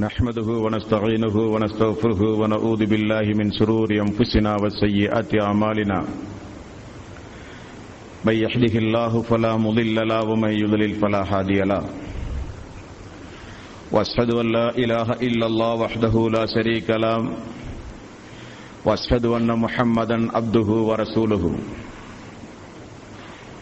نحمده ونستعينه ونستغفره ونعوذ بالله من شرور أنفسنا وسيئات أعمالنا. من يهده الله فلا مضل له ومن يضلل فلا هادي له. وأشهد أن لا إله إلا الله وحده لا شريك له. وأشهد أن محمدا عبده ورسوله.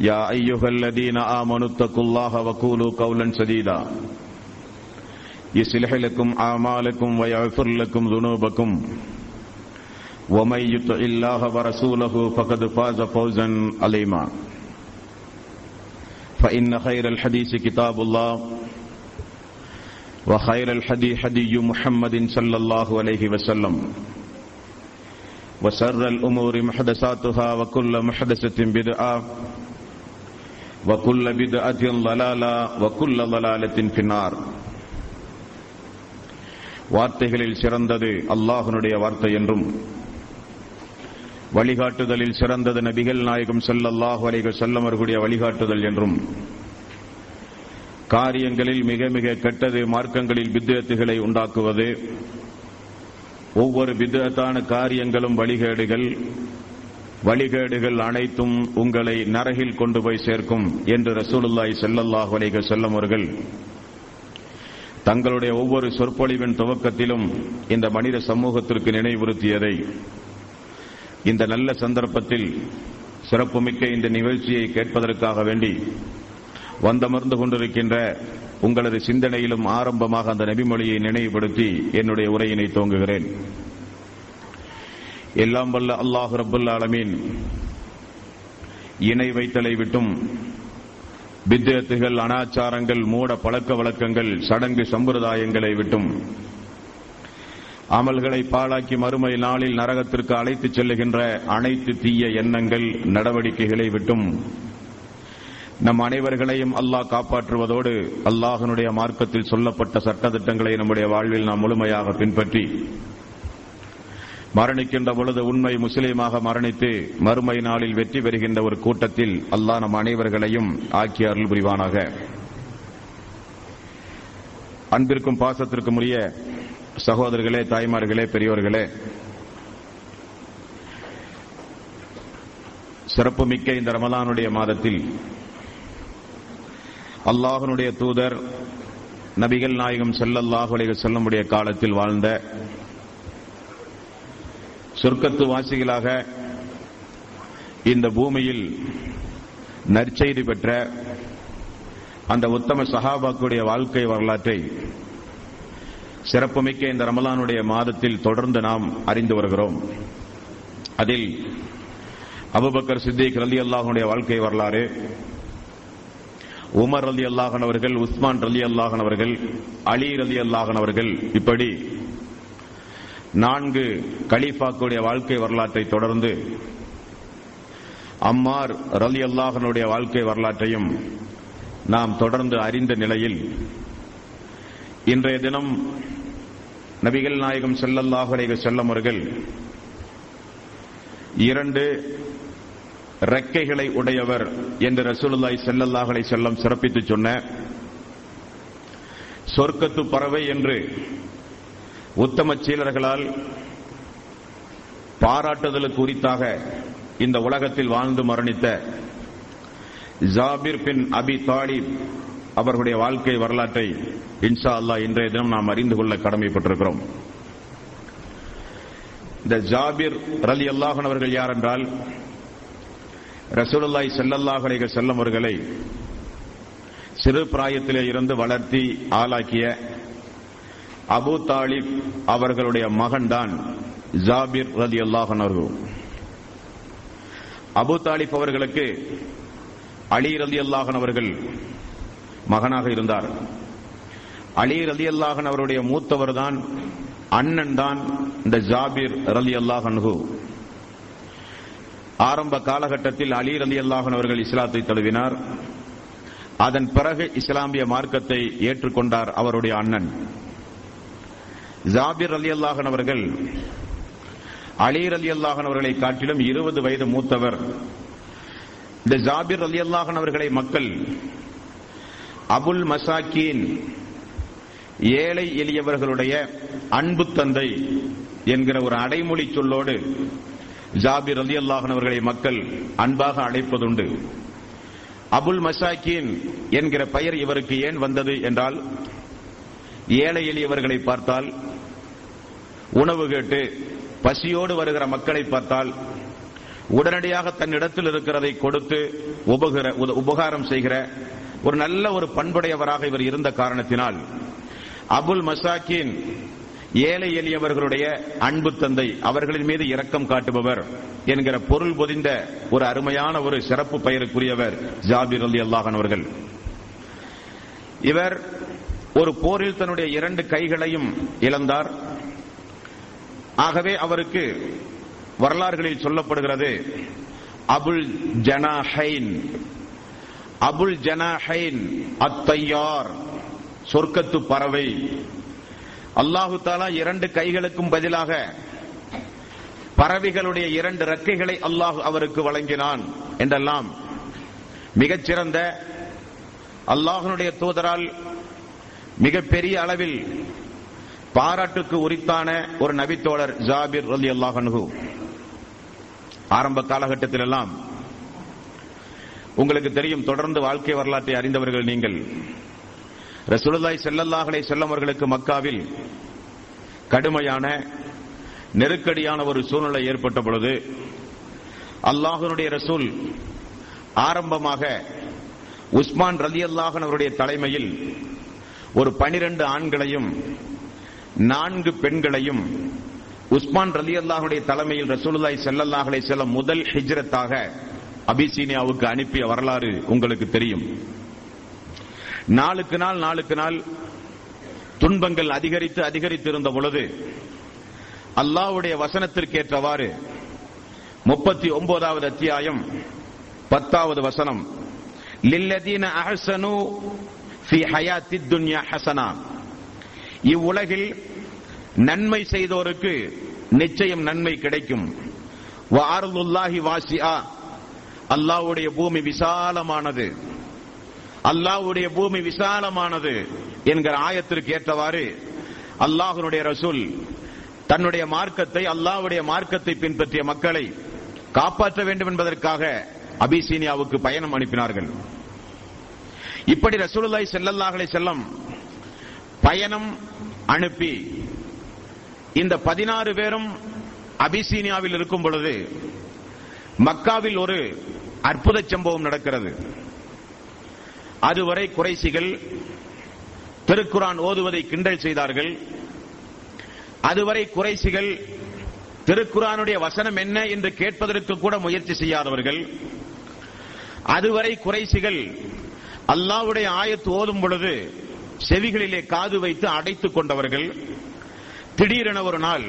يا ايها الذين امنوا اتقوا الله وقولوا قولا سديدا. يصلح لكم اعمالكم ويغفر لكم ذنوبكم. ومن يطع الله ورسوله فقد فاز فوزا عظيما. فان خير الحديث كتاب الله وخير الحدي حدي محمد صلى الله عليه وسلم. وسر الأمور محدثاتها وكل محدثة بدعة وكل بدعة ضلالة وكل ضلالة في النار வார்த்தைகளில் சிறந்தது அல்லாஹனுடைய வார்த்தை என்றும் வழிகாட்டுதலில் சிறந்தது நபிகள் நாயகம் செல்லல்லாஹு அலைக செல்லமர்களுடைய வழிகாட்டுதல் என்றும் காரியங்களில் மிக மிக கெட்டது மார்க்கங்களில் பித்தத்துகளை உண்டாக்குவது ஒவ்வொரு பித்தத்தான காரியங்களும் வழிகேடுகள் வழிகேடுகள் அனைத்தும் உங்களை நரகில் கொண்டு போய் சேர்க்கும் என்று ரசூலுல்லாய் செல்லல்லாஹ் வலைக செல்லும் அவர்கள் தங்களுடைய ஒவ்வொரு சொற்பொழிவின் துவக்கத்திலும் இந்த மனித சமூகத்திற்கு நினைவுறுத்தியதை இந்த நல்ல சந்தர்ப்பத்தில் சிறப்புமிக்க இந்த நிகழ்ச்சியை கேட்பதற்காக வேண்டி வந்தமர்ந்து கொண்டிருக்கின்ற உங்களது சிந்தனையிலும் ஆரம்பமாக அந்த நபிமொழியை நினைவுபடுத்தி என்னுடைய உரையினை துவங்குகிறேன். எல்லாம் வல்ல அல்லாஹ் ரபுல் ஆலமீன். இணை வைத்தலை விட்டும் வித்தியத்துகள் அனாச்சாரங்கள் மூட பழக்க வழக்கங்கள் சடங்கு சம்பிரதாயங்களை விட்டும் அமல்களை பாழாக்கி மறுமை நாளில் நரகத்திற்கு அழைத்துச் செல்லுகின்ற அனைத்து தீய எண்ணங்கள் நடவடிக்கைகளை விட்டும் நம் அனைவர்களையும் அல்லாஹ் காப்பாற்றுவதோடு அல்லாஹனுடைய மார்க்கத்தில் சொல்லப்பட்ட சட்டத்திட்டங்களை நம்முடைய வாழ்வில் நாம் முழுமையாக பின்பற்றி மரணிக்கின்ற பொழுது உண்மை முஸ்லீமாக மரணித்து மறுமை நாளில் வெற்றி பெறுகின்ற ஒரு கூட்டத்தில் அல்லாஹ் நம் அனைவர்களையும் ஆக்கி அருள் புரிவானாக. அன்பிற்கும் பாசத்திற்கும் உரிய சகோதரர்களே தாய்மார்களே பெரியோர்களே சிறப்புமிக்க இந்த ரமலானுடைய மாதத்தில் அல்லாஹனுடைய தூதர் நபிகள் நாயகம் செல்லல்லாஹ் செல்லமுடைய காலத்தில் வாழ்ந்த சொர்க்கத்து வாசிகளாக இந்த பூமியில் நற்செய்தி பெற்ற அந்த உத்தம சஹாபாக்குடைய வாழ்க்கை வரலாற்றை சிறப்புமிக்க இந்த ரமலானுடைய மாதத்தில் தொடர்ந்து நாம் அறிந்து வருகிறோம். அதில் அபுபக்கர் சித்திக் ரலி அல்லாஹனுடைய வாழ்க்கை வரலாறு உமர் ரலி அல்லாஹன் அவர்கள் உஸ்மான் ரலி அல்லாஹன் அவர்கள் அலி ரலி அல்லாஹன் அவர்கள் இப்படி நான்கு கலீஃபாக்குடைய வாழ்க்கை வரலாற்றை தொடர்ந்து அம்மார் ரலி அல்லாஹனுடைய வாழ்க்கை வரலாற்றையும் நாம் தொடர்ந்து அறிந்த நிலையில் இன்றைய தினம் நபிகள் நாயகம் செல்லல்லாஹ் செல்லம் அவர்கள் இரண்டு ரெக்கைகளை உடையவர் என்று ரசூலுல்லாய் செல்லல்லாஹலை செல்லம் சிறப்பித்து சொன்ன சொர்க்கத்து பறவை என்று உத்தம சீலர்களால் பாராட்டுதலுக்கு உரித்தாக இந்த உலகத்தில் வாழ்ந்து மரணித்த ஜாபிர் பின் அபி தாலிப் அவர்களுடைய வாழ்க்கை வரலாற்றை இன்ஷா அல்லா இன்றைய தினம் நாம் அறிந்து கொள்ள கடமைப்பட்டிருக்கிறோம். இந்த ஜாபிர் ரலி அல்லாஹன் அவர்கள் யார் என்றால் ரசூலுல்லாய் செல்லல்லாஹ் செல்லம் அவர்களை சிறு பிராயத்திலே இருந்து வளர்த்தி ஆளாக்கிய அபு தாலிப் அவர்களுடைய மகன்தான் ஜாபிர் ரதி அல்லாஹன் அவர்கள் அபு தாலிப் அவர்களுக்கு அலி ரதி அல்லாஹன் அவர்கள் மகனாக இருந்தார். அலி ரதி அல்லாஹன் அவருடைய மூத்தவர் தான் அண்ணன் தான் இந்த ஜாபிர் ரலி அல்லாஹன்ஹு ஆரம்ப காலகட்டத்தில் அலி ரலி அல்லாஹன் அவர்கள் இஸ்லாத்தை தழுவினார். அதன் பிறகு இஸ்லாமிய மார்க்கத்தை ஏற்றுக்கொண்டார் அவருடைய அண்ணன். ஜாபிர் அலி அல்லாஹன் அவர்கள் அலீர் அலி அல்லாஹன் அவர்களை காட்டிலும் இருபது வயது மூத்தவர். இந்த ஜாபிர் அலி அல்லாஹன் அவர்களை மக்கள் அபுல் மசாக்கீன் ஏழை எளியவர்களுடைய அன்பு தந்தை என்கிற ஒரு அடைமொழி சொல்லோடு ஜாபிர் அலி அல்லாஹன் அவர்களை மக்கள் அன்பாக அழைப்பதுண்டு. அபுல் மசாக்கீன் என்கிற பெயர் இவருக்கு ஏன் வந்தது என்றால் ஏழை எளியவர்களை பார்த்தால் உணவு கேட்டு பசியோடு வருகிற மக்களை பார்த்தால் உடனடியாக தன்னிடத்தில் இருக்கிறதை கொடுத்து உபகிற உபகாரம் செய்கிற ஒரு நல்ல ஒரு பண்புடையவராக இவர் இருந்த காரணத்தினால் அபுல் மசாக்கின் ஏழை எளியவர்களுடைய அன்பு தந்தை அவர்களின் மீது இரக்கம் காட்டுபவர் என்கிற பொருள் பொதிந்த ஒரு அருமையான ஒரு சிறப்பு பெயருக்குரியவர் ஜாபிர் அலி அல்லாஹன் அவர்கள். இவர் ஒரு போரில் தன்னுடைய இரண்டு கைகளையும் இழந்தார். ஆகவே அவருக்கு வரலாறுகளில் சொல்லப்படுகிறது அபுல் ஜனாஹைன். அபுல் ஜனாஹைன் அத்தையார் சொர்க்கத்து பறவை. அல்லாஹு தாலா இரண்டு கைகளுக்கும் பதிலாக பறவைகளுடைய இரண்டு ரக்கைகளை அல்லாஹ் அவருக்கு வழங்கினான் என்றெல்லாம் மிகச்சிறந்த அல்லாஹனுடைய தூதரால் மிகப்பெரிய அளவில் பாராட்டுக்கு உரித்தான ஒரு நபித்தோழர் ஜாபிர் அலி அல்லாஹனு ஆரம்ப காலகட்டத்தில் எல்லாம் உங்களுக்கு தெரியும் தொடர்ந்து வாழ்க்கை வரலாற்றை அறிந்தவர்கள் நீங்கள். ரசூலுல்லாய் செல்லல்லாஹலை செல்லவர்களுக்கு மக்காவில் கடுமையான நெருக்கடியான ஒரு சூழ்நிலை ஏற்பட்ட பொழுது அல்லாஹனுடைய ரசூல் ஆரம்பமாக உஸ்மான் ரலி அல்லாஹன் அவருடைய தலைமையில் ஒரு பனிரெண்டு ஆண்களையும் நான்கு பெண்களையும் உஸ்மான் ரலி அல்லாஹுடைய தலைமையில் ரசூலுல்லாய் செல்லல்லாஹலை செல்ல முதல் ஹிஜ்ரத்தாக அபிசீனியாவுக்கு அனுப்பிய வரலாறு உங்களுக்கு தெரியும். நாளுக்கு நாள் நாளுக்கு நாள் துன்பங்கள் அதிகரித்து அதிகரித்து இருந்த பொழுது அல்லாவுடைய வசனத்திற்கேற்றவாறு முப்பத்தி ஒன்பதாவது அத்தியாயம் பத்தாவது வசனம் லில்லதீன அஹசனு ஃபி ஹயாத்தி துன்யா ஹசனா. இவ்வுலகில் நன்மை செய்தோருக்கு நிச்சயம் நன்மை கிடைக்கும். வாரதுல்லாஹி வாசியா அல்லாவுடைய பூமி விசாலமானது. அல்லாஹ்வுடைய பூமி விசாலமானது என்கிற ஆயத்திற்கு ஏற்றவாறு அல்லாஹனுடைய ரசூல் தன்னுடைய மார்க்கத்தை அல்லாஹ்வுடைய மார்க்கத்தை பின்பற்றிய மக்களை காப்பாற்ற வேண்டும் என்பதற்காக அபிசீனியாவுக்கு பயணம் அனுப்பினார்கள். இப்படி ரசூலுல்லாய் செல்லல்லாஹலை செல்லம் பயணம் அனுப்பி. இந்த பதினாறு பேரும் அபிசீனியாவில் இருக்கும் பொழுது மக்காவில் ஒரு அற்புத சம்பவம் நடக்கிறது. அதுவரை குறைசிகள் திருக்குரான் ஓதுவதை கிண்டல் செய்தார்கள். அதுவரை குறைசிகள் திருக்குரானுடைய வசனம் என்ன என்று கேட்பதற்கு கூட முயற்சி செய்யாதவர்கள். அதுவரை குறைசிகள் அல்லாவுடைய ஆயத்து ஓதும் பொழுது செவிகளிலே காது வைத்து அடைத்துக் கொண்டவர்கள் திடீரென ஒரு நாள்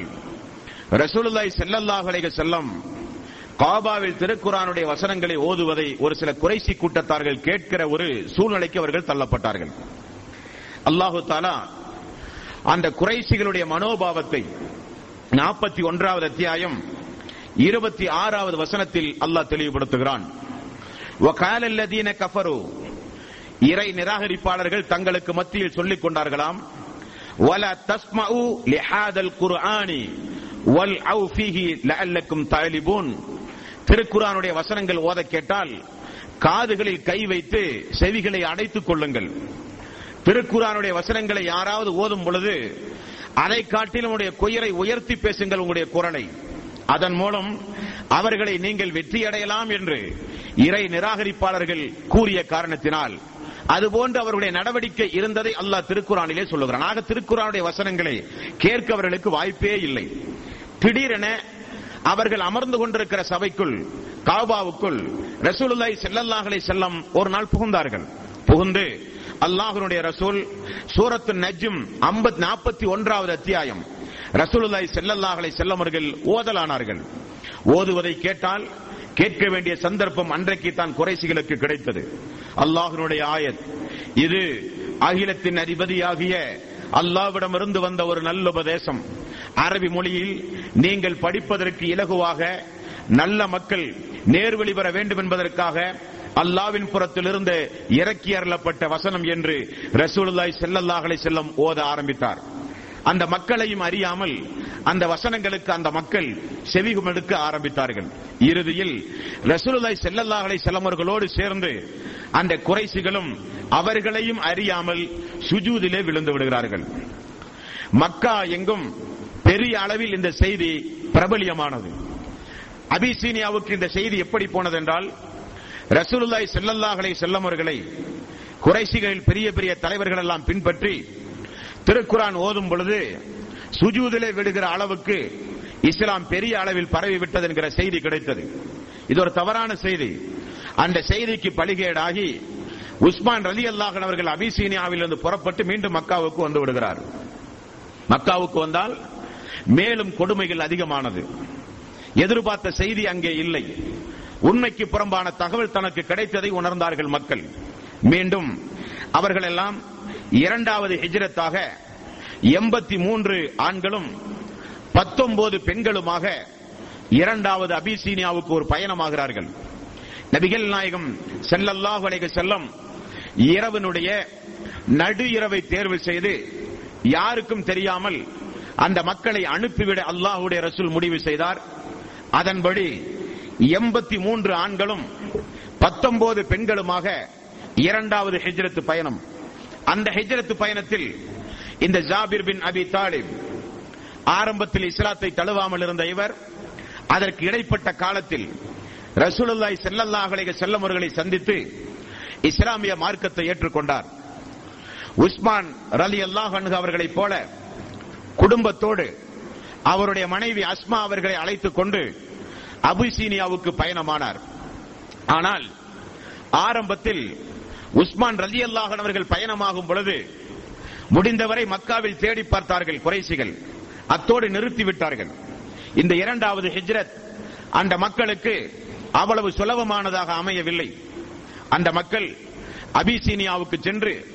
ரசூலுல்லாய் செல்லல்லாஹ் அலைஹி செல்லம் காபாவில் திருக்குரானுடைய வசனங்களை ஓதுவதை ஒரு சில குறைசி கூட்டத்தார்கள் கேட்கிற ஒரு சூழ்நிலைக்கு அவர்கள் தள்ளப்பட்டார்கள் அல்லாஹு தாலா அந்த குறைசிகளுடைய மனோபாவத்தை நாற்பத்தி ஒன்றாவது அத்தியாயம் இருபத்தி ஆறாவது வசனத்தில் அல்லாஹ் தெளிவுபடுத்துகிறான் وَقَالَ الَّذِينَ كَفَرُوا இறை நிராகரிப்பாளர்கள் தங்களுக்கு மத்தியில் சொல்லிக் கொண்டார்களாம். வல தஸ்மஉ லிஹாதல் குர்ஆனி வல் அவு ஃபீஹி லஅல்லக்கும் தஅலிபூன் திருக்குரானுடைய வசனங்கள் ஓதக் கேட்டால் காதுகளில் கை வைத்து செவிகளை அடைத்துக் கொள்ளுங்கள். திருக்குறானுடைய வசனங்களை யாராவது ஓதும் பொழுது அதை காட்டிலும் உடைய குயரை உயர்த்தி பேசுங்கள் உங்களுடைய குரலை. அதன் மூலம் அவர்களை நீங்கள் வெற்றியடையலாம் என்று இறை நிராகரிப்பாளர்கள் கூறிய காரணத்தினால் அதுபோன்று அவருடைய நடவடிக்கை இருந்ததை அல்லாஹ் திருக்குறானிலே சொல்லுகிறான். ஆக திருக்குறானுடைய வசனங்களை கேட்க அவர்களுக்கு வாய்ப்பே இல்லை. திடீரென அவர்கள் அமர்ந்து கொண்டிருக்கிற சபைக்குள் காபாவுக்குள் ரசூலுல்லாய் செல்லல்லாஹலை செல்லம் ஒரு நாள் புகுந்தார்கள். புகுந்து அல்லாஹனுடைய ரசூல் சூரத்து நஜும் 50 நாற்பத்தி ஒன்றாவது அத்தியாயம் ரசூலுல்லாய் செல்லல்லாஹலை அலைஹி அவர்கள் ஓதலானார்கள். ஓதுவதை கேட்டால் கேட்க வேண்டிய சந்தர்ப்பம் அன்றைக்கு தான் குறைசிகளுக்கு கிடைத்தது. அல்லாஹினுடைய ஆயத். இது அகிலத்தின் அதிபதியாகிய அல்லாவிடமிருந்து வந்த ஒரு நல்ல உபதேசம். அரபி மொழியில் நீங்கள் படிப்பதற்கு இலகுவாக நல்ல மக்கள் நேர்வழி பெற வேண்டும் என்பதற்காக அல்லாவின் புறத்திலிருந்து இறக்கி அருளப்பட்ட வசனம் என்று ரசூலுல்லாய் செல்லல்லாஹலை செல்லம் ஓத ஆரம்பித்தார். அந்த மக்களையும் அறியாமல் அந்த வசனங்களுக்கு அந்த மக்கள் செவிகுமெடுக்க ஆரம்பித்தார்கள். இறுதியில் ரசூலுல்லாஹி செல்லல்லாஹலை செல்லமர்களோடு சேர்ந்து அந்த குறைசிகளும் அவர்களையும் அறியாமல் சுஜூதிலே விழுந்து விடுகிறார்கள். மக்கா எங்கும் பெரிய அளவில் இந்த செய்தி பிரபலியமானது. அபிசீனியாவுக்கு இந்த செய்தி எப்படி போனது என்றால் ரசூலுல்லாய் செல்லல்லாஹலை செல்லமர்களை குறைசிகளில் பெரிய பெரிய தலைவர்கள் எல்லாம் பின்பற்றி திருக்குரான் ஓதும் பொழுது சுஜூதிலே விடுகிற அளவுக்கு இஸ்லாம் பெரிய அளவில் பரவி விட்டது என்கிற செய்தி கிடைத்தது. இது ஒரு தவறான செய்தி. அந்த செய்திக்கு பலிகேடாகி உஸ்மான் ரலி அல்லாஹன் அவர்கள் அபிசீனியாவில் இருந்து புறப்பட்டு மீண்டும் மக்காவுக்கு வந்து விடுகிறார். மக்காவுக்கு வந்தால் மேலும் கொடுமைகள் அதிகமானது. எதிர்பார்த்த செய்தி அங்கே இல்லை. உண்மைக்கு புறம்பான தகவல் தனக்கு கிடைத்ததை உணர்ந்தார்கள் மக்கள். மீண்டும் அவர்களெல்லாம் இரண்டாவது ஹிஜ்ரத்தாக எண்பத்தி மூன்று ஆண்களும் பத்தொன்பது பெண்களுமாக இரண்டாவது அபிசீனியாவுக்கு ஒரு பயணமாகிறார்கள். நபிகள் நாயகம் செல்லல்லாஹு அலைக செல்லம் இரவனுடைய நடு இரவை தேர்வு செய்து யாருக்கும் தெரியாமல் அந்த மக்களை அனுப்பிவிட அல்லாஹுடைய ரசூல் முடிவு செய்தார். அதன்படி எண்பத்தி மூன்று ஆண்களும் பத்தொன்பது பெண்களுமாக இரண்டாவது ஹிஜ்ரத்து பயணம். அந்த ஹிஜ்ரத்து பயணத்தில் இந்த ஜாபிர் பின் அபி தாலிப் ஆரம்பத்தில் இஸ்லாத்தை தழுவாமல் இருந்த இவர் அதற்கு இடைப்பட்ட காலத்தில் ரசூலுல்லாய் செல்லல்லாஹலை அலைஹி அவர்களை சந்தித்து இஸ்லாமிய மார்க்கத்தை ஏற்றுக்கொண்டார். உஸ்மான் ரலி அல்லாஹ் அவர்களைப் போல குடும்பத்தோடு அவருடைய மனைவி அஸ்மா அவர்களை அழைத்துக் கொண்டு அபுசீனியாவுக்கு பயணமானார். ஆனால் ஆரம்பத்தில் உஸ்மான் ரலி அல்லாஹன் அவர்கள் பயணமாகும் பொழுது முடிந்தவரை மக்காவில் தேடி பார்த்தார்கள் குறைசிகள் அத்தோடு நிறுத்திவிட்டார்கள் இந்த இரண்டாவது ஹிஜ்ரத் அந்த மக்களுக்கு அவ்வளவு சுலபமானதாக அமையவில்லை. அந்த மக்கள் அபிசீனியாவுக்கு சென்று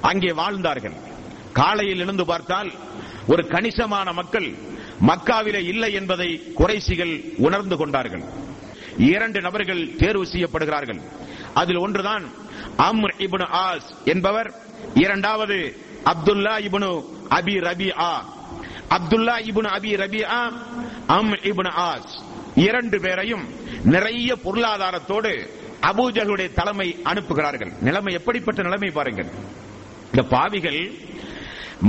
அங்கே வாழ்ந்தார்கள். காலையில் இருந்து பார்த்தால் ஒரு கணிசமான மக்கள் மக்காவிலே இல்லை என்பதை குறைசிகள் உணர்ந்து கொண்டார்கள். இரண்டு நபர்கள் தேர்வு செய்யப்படுகிறார்கள். அதில் ஒன்றுதான் அம்ர் இபுனு ஆஸ் என்பவர். இரண்டாவது அப்துல்லா இபுனு அபி ரபி ஆ அப்துல்லா இபுனு அபி ரபி ஆ அம் இபுனு ஆஸ். இரண்டு பேரையும் நிறைய பொருளாதாரத்தோடு அபூஜகளுடைய தலைமை அனுப்புகிறார்கள். நிலைமை எப்படிப்பட்ட நிலைமை பாருங்கள். இந்த பாவிகள்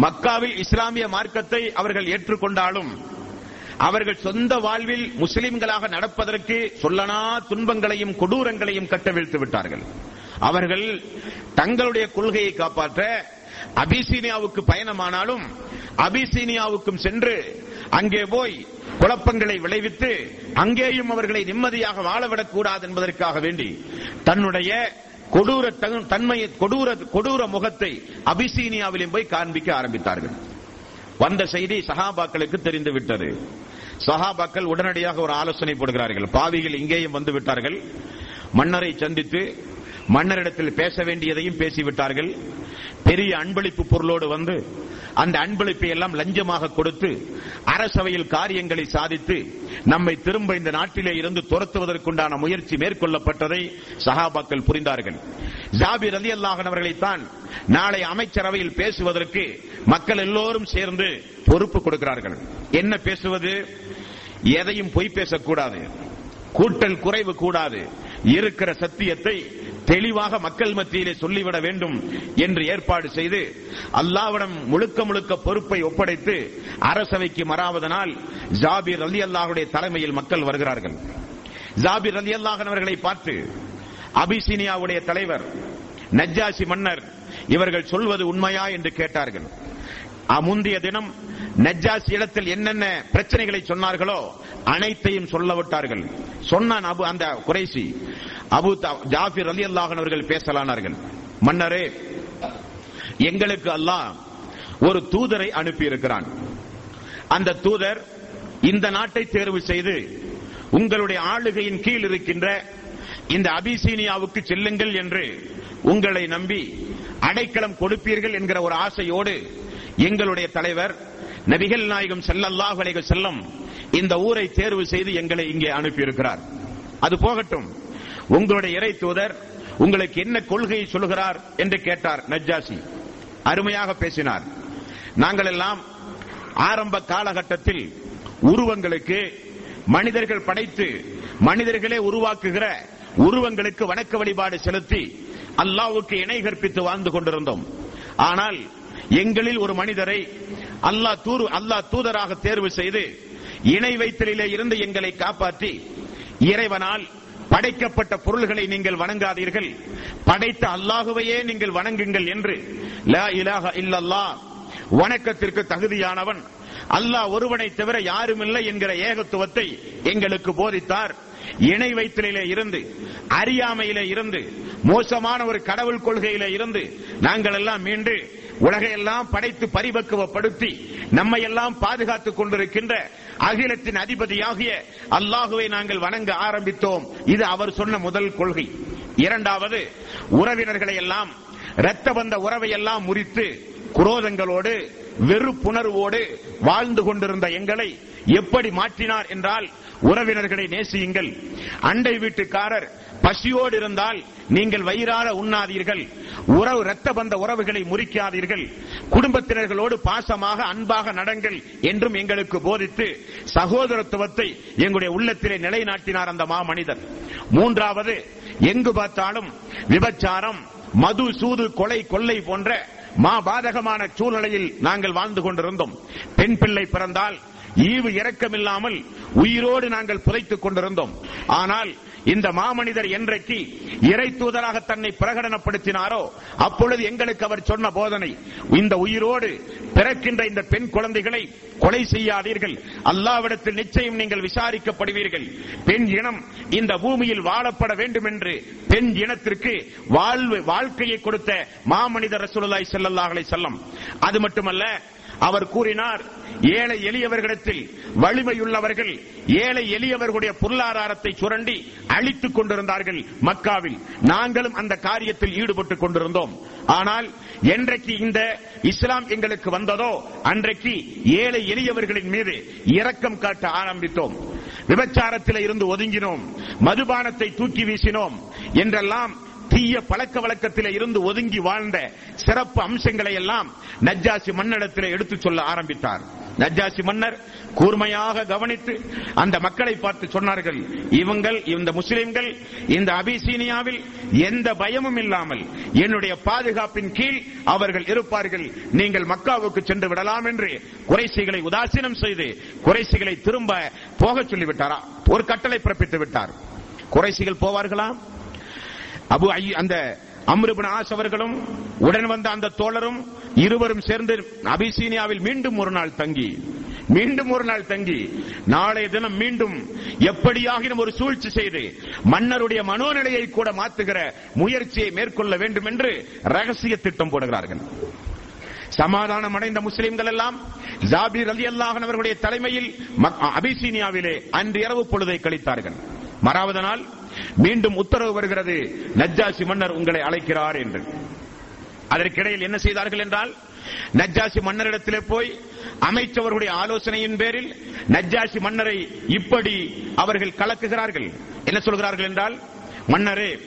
மக்காவில் இஸ்லாமிய மார்க்கத்தை அவர்கள் ஏற்றுக்கொண்டாலும் அவர்கள் சொந்த வாழ்வில் முஸ்லிம்களாக நடப்பதற்கு சொல்லனா துன்பங்களையும் கொடூரங்களையும் கட்டவிழ்த்து விட்டார்கள். அவர்கள் தங்களுடைய கொள்கையை காப்பாற்ற அபிசீனியாவுக்கு பயணமானாலும் அபிசீனியாவுக்கும் சென்று அங்கே போய் குழப்பங்களை விளைவித்து அங்கேயும் அவர்களை நிம்மதியாக வாழவிடக் கூடாது என்பதற்காக வேண்டி தன்னுடைய கொடூர தன்மையை கொடூர கொடூர முகத்தை அபிசீனியாவிலும் போய் காண்பிக்க ஆரம்பித்தார்கள். வந்த செய்தி சஹாபாக்களுக்கு தெரிந்து விட்டது சஹாபாக்கள் உடனடியாக ஒரு ஆலோசனை போடுகிறார்கள். பாவிகள் இங்கேயும் வந்து விட்டார்கள். மன்னரை சந்தித்து மன்னரிடத்தில் பேச வேண்டியதையும் பேசிவிட்டார்கள். பெரிய அன்பளிப்பு பொருளோடு வந்து அந்த அன்பளிப்பை எல்லாம் லஞ்சமாக கொடுத்து அரசவையில் காரியங்களை சாதித்து நம்மை திரும்ப இந்த நாட்டிலே இருந்து துரத்துவதற்குண்டான முயற்சி மேற்கொள்ளப்பட்டதை சஹாபாக்கள் புரிந்தார்கள். ஜாபிர் அலி அல்லாஹனவர்களைத்தான் நாளை அமைச்சரவையில் பேசுவதற்கு மக்கள் எல்லோரும் சேர்ந்து பொறுப்பு கொடுக்கிறார்கள். என்ன பேசுவது? எதையும் பொய் பேசக்கூடாது. கூட்டல் குறைவு கூடாது. இருக்கிற சத்தியத்தை தெளிவாக மக்கள் மத்தியிலே சொல்லிவிட வேண்டும் என்று ஏற்பாடு செய்து அல்லாவிடம் முழுக்க முழுக்க பொறுப்பை ஒப்படைத்து அரசவைக்கு மறாவதனால் ஜாபீர் அலி அல்லாஹுடைய தலைமையில் மக்கள் வருகிறார்கள். ஜாபீர் அலி அல்லாஹன் அவர்களை பார்த்து அபிசீனியாவுடைய தலைவர் நஜ்ஜாசி மன்னர் இவர்கள் சொல்வது உண்மையா என்று கேட்டார்கள். முந்தைய தினம் நஜ்ஜாசி இடத்தில் என்னென்ன பிரச்சனைகளை சொன்னார்களோ அனைத்தையும் சொல்ல விட்டார்கள் சொன்னான் அபு அந்த குறைசி அபு ஜாஃபிர் அலி அல்லாஹன் அவர்கள் பேசலானார்கள். மன்னரே எங்களுக்கு அல்லாஹ் ஒரு தூதரை அனுப்பியிருக்கிறான். அந்த தூதர் இந்த நாட்டை தேர்வு செய்து உங்களுடைய ஆளுகையின் கீழ் இருக்கின்ற இந்த அபிசீனியாவுக்கு செல்லுங்கள் என்று உங்களை நம்பி அடைக்கலம் கொடுப்பீர்கள் என்கிற ஒரு ஆசையோடு எங்களுடைய தலைவர் நபிகள் நாயகம் செல்லல்லாஹ் செல்லம் இந்த ஊரை தேர்வு செய்து எங்களை இங்கே அனுப்பியிருக்கிறார். அது போகட்டும். உங்களுடைய இறை தூதர் உங்களுக்கு என்ன கொள்கையை சொல்கிறார் என்று கேட்டார் நஜ்ஜாசி. அருமையாக பேசினார். நாங்கள் எல்லாம் ஆரம்ப காலகட்டத்தில் உருவங்களுக்கு மனிதர்கள் படைத்து மனிதர்களே உருவாக்குகிற உருவங்களுக்கு வணக்க வழிபாடு செலுத்தி அல்லாவுக்கு இணை கற்பித்து வாழ்ந்து கொண்டிருந்தோம். ஆனால் எங்களில் ஒரு மனிதரை அல்லாஹ் தூர் அல்லாஹ் தூதராக தேர்வு செய்து இணை வைத்தலிலே இருந்து எங்களை காப்பாற்றி இறைவனால் படைக்கப்பட்ட பொருள்களை நீங்கள் வணங்காதீர்கள். படைத்த அல்லாஹுவையே நீங்கள் வணங்குங்கள் என்று லா இலாக இல்லல்லா வணக்கத்திற்கு தகுதியானவன். அல்லாஹ் ஒருவனை தவிர யாரும் இல்லை என்கிற ஏகத்துவத்தை எங்களுக்கு போதித்தார். இணை வைத்தலிலே இருந்து அறியாமையிலே இருந்து மோசமான ஒரு கடவுள் கொள்கையிலே இருந்து நாங்கள் எல்லாம் மீண்டு உலகையெல்லாம் படைத்து பரிபக்குவப்படுத்தி நம்மை எல்லாம் பாதுகாத்துக் கொண்டிருக்கின்ற அகிலத்தின் அதிபதியாகிய அல்லாஹுவை நாங்கள் வணங்க ஆரம்பித்தோம். இது அவர் சொன்ன முதல் கொள்கை. இரண்டாவது உறவினர்களை எல்லாம் இரத்த பந்த உறவை எல்லாம் முறித்து குரோதங்களோடு வெறுப்புணர்வோடு வாழ்ந்து கொண்டிருந்த எங்களை எப்படி மாற்றினார் என்றால் உறவினர்களை நேசியுங்கள். அண்டை வீட்டுக்காரர் பசியோடு இருந்தால் நீங்கள் வயிறார உண்ணாதீர்கள். உறவு இரத்த பந்த உறவுகளை முறிக்காதீர்கள். குடும்பத்தினர்களோடு பாசமாக அன்பாக நடங்கள் என்றும் எங்களுக்கு போதித்து சகோதரத்துவத்தை எங்களுடைய உள்ளத்திலே நிலைநாட்டினார் அந்த மாமனிதர். மூன்றாவது எங்கு பார்த்தாலும் விபச்சாரம் மது சூது கொலை கொள்ளை போன்ற மாபாதகமான சூழ்நிலையில் நாங்கள் வாழ்ந்து கொண்டிருந்தோம். பெண் பிள்ளை பிறந்தால் ஈவு இரக்கமில்லாமல் உயிரோடு நாங்கள் புதைத்துக் கொண்டிருந்தோம். ஆனால் இந்த மாமனிதர் என்றைக்கு இறை தூதராக தன்னை பிரகடனப்படுத்தினாரோ அப்பொழுது எங்களுக்கு அவர் சொன்ன போதனை இந்த உயிரோடு பிறக்கின்ற இந்த பெண் குழந்தைகளை கொலை செய்யாதீர்கள். அல்லாவிடத்தில் நிச்சயம் நீங்கள் விசாரிக்கப்படுவீர்கள். பெண் இனம் இந்த பூமியில் வாழப்பட வேண்டும் என்று பெண் இனத்திற்கு வாழ்வு வாழ்க்கையை கொடுத்த மாமனிதர் ரசூலுல்லாஹி ஸல்லல்லாஹு செல்லம் அது மட்டுமல்ல அவர் கூறினார் ஏழை எளியவர்களிடத்தில் வலிமையுள்ளவர்கள் ஏழை எளியவர்களுடைய பொருளாதாரத்தை சுரண்டி அழித்துக் கொண்டிருந்தார்கள் மக்காவில். நாங்களும் அந்த காரியத்தில் ஈடுபட்டுக் கொண்டிருந்தோம். ஆனால் என்றைக்கு இந்த இஸ்லாம் எங்களுக்கு வந்ததோ அன்றைக்கு ஏழை எளியவர்களின் மீது இரக்கம் காட்ட ஆரம்பித்தோம். விபச்சாரத்தில் இருந்து ஒதுங்கினோம். மதுபானத்தை தூக்கி வீசினோம். என்றெல்லாம் தீய பழக்க வழக்கத்தில் இருந்து ஒதுங்கி வாழ்ந்த சிறப்பு அம்சங்களை எல்லாம் நஜ்ஜாசி மன்னிடத்திலே எடுத்துச் சொல்ல ஆரம்பித்தார். நஜ்ஜாசி மன்னர் கூர்மையாக கவனித்து அந்த மக்களை பார்த்து சொன்னார்கள் இவங்கள் இந்த முஸ்லிம்கள் இந்த அபிசீனியாவில் எந்த பயமும் இல்லாமல் என்னுடைய பாதுகாப்பின் கீழ் அவர்கள் இருப்பார்கள். நீங்கள் மக்காவுக்கு சென்று விடலாம் என்று குறைசிகளை உதாசீனம் செய்து குறைசிகளை திரும்ப போக சொல்லிவிட்டாரா? ஒரு கட்டளை பிறப்பித்து விட்டார். குறைசிகள் போவார்களா? அபு ஐ அந்த அம்ருபின் ஆஸ் அவர்களும் உடன் வந்த அந்த தோழரும் இருவரும் சேர்ந்து அபிசீனியாவில் மீண்டும் ஒரு நாள் தங்கி மீண்டும் ஒரு நாள் தங்கி நாளைய தினம் மீண்டும் எப்படியாகினும் ஒரு சூழ்ச்சி செய்து மன்னருடைய மனோநிலையை கூட மாத்துகிற முயற்சியை மேற்கொள்ள வேண்டும் என்று ரகசிய திட்டம் போடுகிறார்கள். சமாதானம் அடைந்த முஸ்லிம்கள் எல்லாம் ஜாபீர் அலி அல்லாஹன் அவர்களுடைய தலைமையில் அபிசீனியாவிலே அன்று இரவு பொழுதை கழித்தார்கள். மறாவது நாள் மீண்டும் உத்தரவு வருகிறது. நஜ்ஜாசி மன்னர் உங்களை அழைக்கிறார் என்று. அதற்கிடையில் என்ன செய்தார்கள் என்றால் நஜ்ஜாசி மன்னரிடத்திலே போய் அமைச்சவர்களுடைய ஆலோசனையின் பேரில் நஜ்ஜாசி மன்னரை இப்படி அவர்கள் கலக்குகிறார்கள். என்ன சொல்கிறார்கள் என்றால் மன்னரே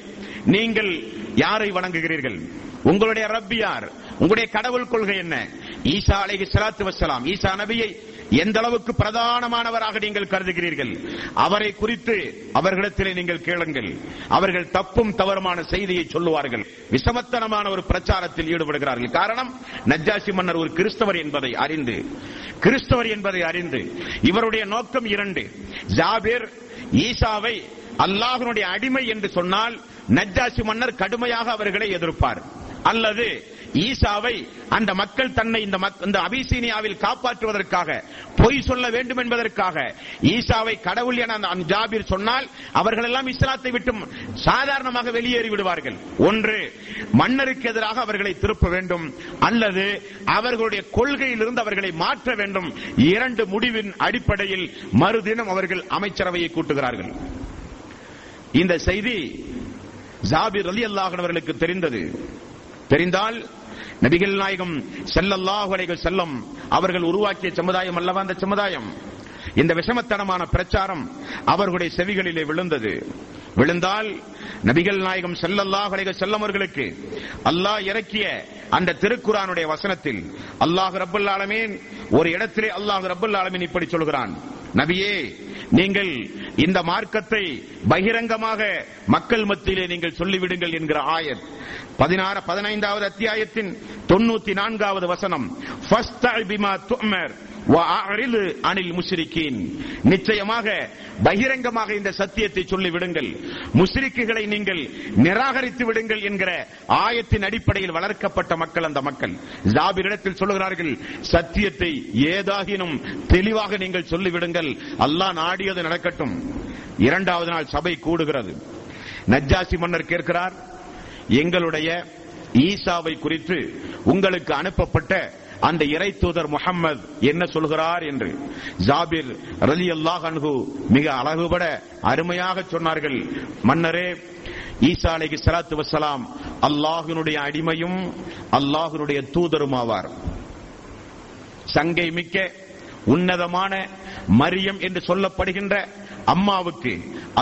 நீங்கள் யாரை வணங்குகிறீர்கள்? உங்களுடைய ரப்பி யார்? உங்களுடைய கடவுள் கொள்கை என்ன? ஈசா அலைஹி சலாத்து வசலாம் ஈசா நபியை எந்த அளவுக்கு பிரதானமானவராக நீங்கள் கருதுகிறீர்கள்? அவரை குறித்து அவர்களிடத்திலே நீங்கள் கேளுங்கள். அவர்கள் தப்பும் தவறுமான செய்தியை சொல்லுவார்கள். விஷமத்தனமான ஒரு பிரச்சாரத்தில் ஈடுபடுகிறார்கள். காரணம் நஜ்ஜாசி மன்னர் ஒரு கிறிஸ்தவர் என்பதை அறிந்து கிறிஸ்தவர் என்பதை அறிந்து இவருடைய நோக்கம் இரண்டு. ஜாபீர் ஈசாவை அல்லாஹனுடைய அடிமை என்று சொன்னால் நஜ்ஜாசி மன்னர் கடுமையாக அவர்களை எதிர்ப்பார். அல்லது ஈசாவை அந்த மக்கள் தன்னை இந்த அபிசீனியாவில் காப்பாற்றுவதற்காக பொய் சொல்ல வேண்டும் என்பதற்காக ஈசாவை கடவுள் என அந்த ஜாபீர் சொன்னால் அவர்கள் எல்லாம் இஸ்லாத்தை விட்டு சாதாரணமாக வெளியேறி விடுவார்கள். ஒன்று மன்னருக்கு எதிராக அவர்களை திருப்ப வேண்டும். அல்லது அவர்களுடைய கொள்கையிலிருந்து அவர்களை மாற்ற வேண்டும். இரண்டு முடிவின் அடிப்படையில் மறுதினம் அவர்கள் அமைச்சரவையை கூட்டுகிறார்கள். இந்த செய்தி ஜாபிர் அலி அவர்களுக்கு தெரிந்தது. தெரிந்தால் நபிகள் நாயகம் ஸல்லல்லாஹு அலைகள் செல்லம் அவர்கள் உருவாக்கிய சமுதாயம் அல்லவா அந்த சமுதாயம்? இந்த விஷமத்தனமான பிரச்சாரம் அவர்களுடைய செவிகளிலே விழுந்தது. விழுந்தால் நபிகள் நாயகம் செல்லல்லாஹ் அலைஹி செல்லம் அவர்களுக்கு அல்லாஹ் இறக்கிய அந்த திருக்குரானுடைய வசனத்தில் அல்லாஹ் ரப்பல் ஆலமீன் ஒரு இடத்திலே அல்லாஹ் ரப்பல் ஆலமீன் இப்படி சொல்கிறான். நபியே நீங்கள் இந்த மார்க்கத்தை பகிரங்கமாக மக்கள் மத்தியிலே நீங்கள் சொல்லிவிடுங்கள் என்கிற ஆயத். பதினாறு பதினைந்தாவது அத்தியாயத்தின் தொண்ணூத்தி நான்காவது வசனம் அனில் முஸ்ரிக்கீன் நிச்சயமாக பகிரங்கமாக இந்த சத்தியத்தை சொல்லி விடுங்கள் முஸ்ரிக்குகளை நீங்கள் நிராகரித்து விடுங்கள் என்கிற ஆயத்தின் அடிப்படையில் வளர்க்கப்பட்ட மக்கள் அந்த மக்கள். ஜாபிரிடத்தில் சொல்லுகிறார்கள் சத்தியத்தை ஏதாகினும் தெளிவாக நீங்கள் சொல்லிவிடுங்கள். அல்லாஹ் நாடியது நடக்கட்டும். இரண்டாவது நாள் சபை கூடுகிறது. நஜ்ஜாசி மன்னர் கேட்கிறார் எங்களுடைய ஈசாவை குறித்து உங்களுக்கு அனுப்பப்பட்ட அந்த இறை தூதர் முகம்மது என்ன சொல்கிறார் என்று. ஜாபிர் ரலி அல்லாஹ் அன்ஹு மிக அழகுபட அருமையாக சொன்னார்கள். மன்னரே ஈசா அலைக்கு சலாத்து வசலாம் அல்லாஹினுடைய அடிமையும் அல்லாஹினுடைய தூதரும் ஆவார் சங்கை மிக்க உன்னதமான மரியம் என்று சொல்லப்படுகின்ற அம்மாவுக்கு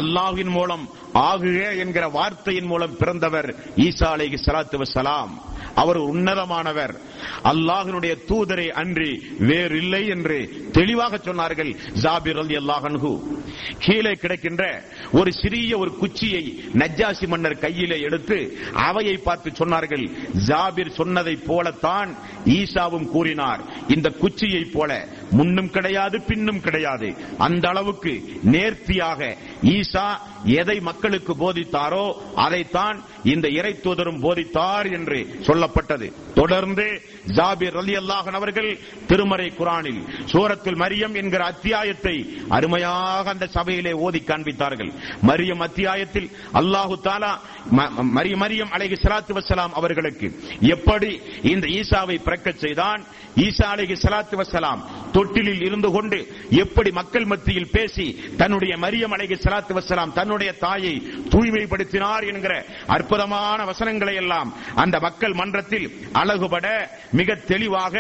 அல்லாஹின் மூலம் ஆகுக என்கிற வார்த்தையின் மூலம் பிறந்தவர் ஈசா அலைஹி சலாத்து வசலாம் அவர் உன்னதமானவர். அல்லாஹனுடைய தூதரை அன்றி வேறில்லை என்று தெளிவாக சொன்னார்கள். ஜாபிர் அலி அல்லாஹன்ஹு கீழே கிடக்கின்ற ஒரு சிறிய ஒரு குச்சியை நஜ்ஜாசி மன்னர் கையிலே எடுத்து அவையை பார்த்து சொன்னார்கள். ஜாபிர் சொன்னதைப் போலத்தான் ஈசாவும் கூறினார். இந்த குச்சியை போல முன்னும் கிடையாது பின்னும் கிடையாது. அந்த அளவுக்கு நேர்த்தியாக ஈசா எதை மக்களுக்கு போதித்தாரோ அதைத்தான் இந்த இறை தூதரும் போதித்தார் என்று சொல்லப்பட்டது. தொடர்ந்து ஜாபிர் அலி அல்லாஹன் அவர்கள் திருமறை குரானில் சூரத்துல் மரியம் என்கிற அத்தியாயத்தை அருமையாக அந்த சபையிலே ஓதி காண்பித்தார்கள். மரியம் அத்தியாயத்தில் அல்லாஹு தாலா ம- மரியம் அலைஹி சலாத்து வசலாம் அவர்களுக்கு எப்படி இந்த ஈசாவை பிறக்க செய்தான்? ஈசா அலைஹி சலாத்து வசலாம் தொட்டிலில் இருந்து கொண்டு எப்படி மக்கள் மத்தியில் பேசி தன்னுடைய மரியம் அலைஹி சலாத்து வசலாம் தன்னுடைய தாயை தூய்மைப்படுத்தினார் என்கிற அற்புதமான வசனங்களை எல்லாம் அந்த மக்கள் மன்றத்தில் அழகுபட மிக தெளிவாக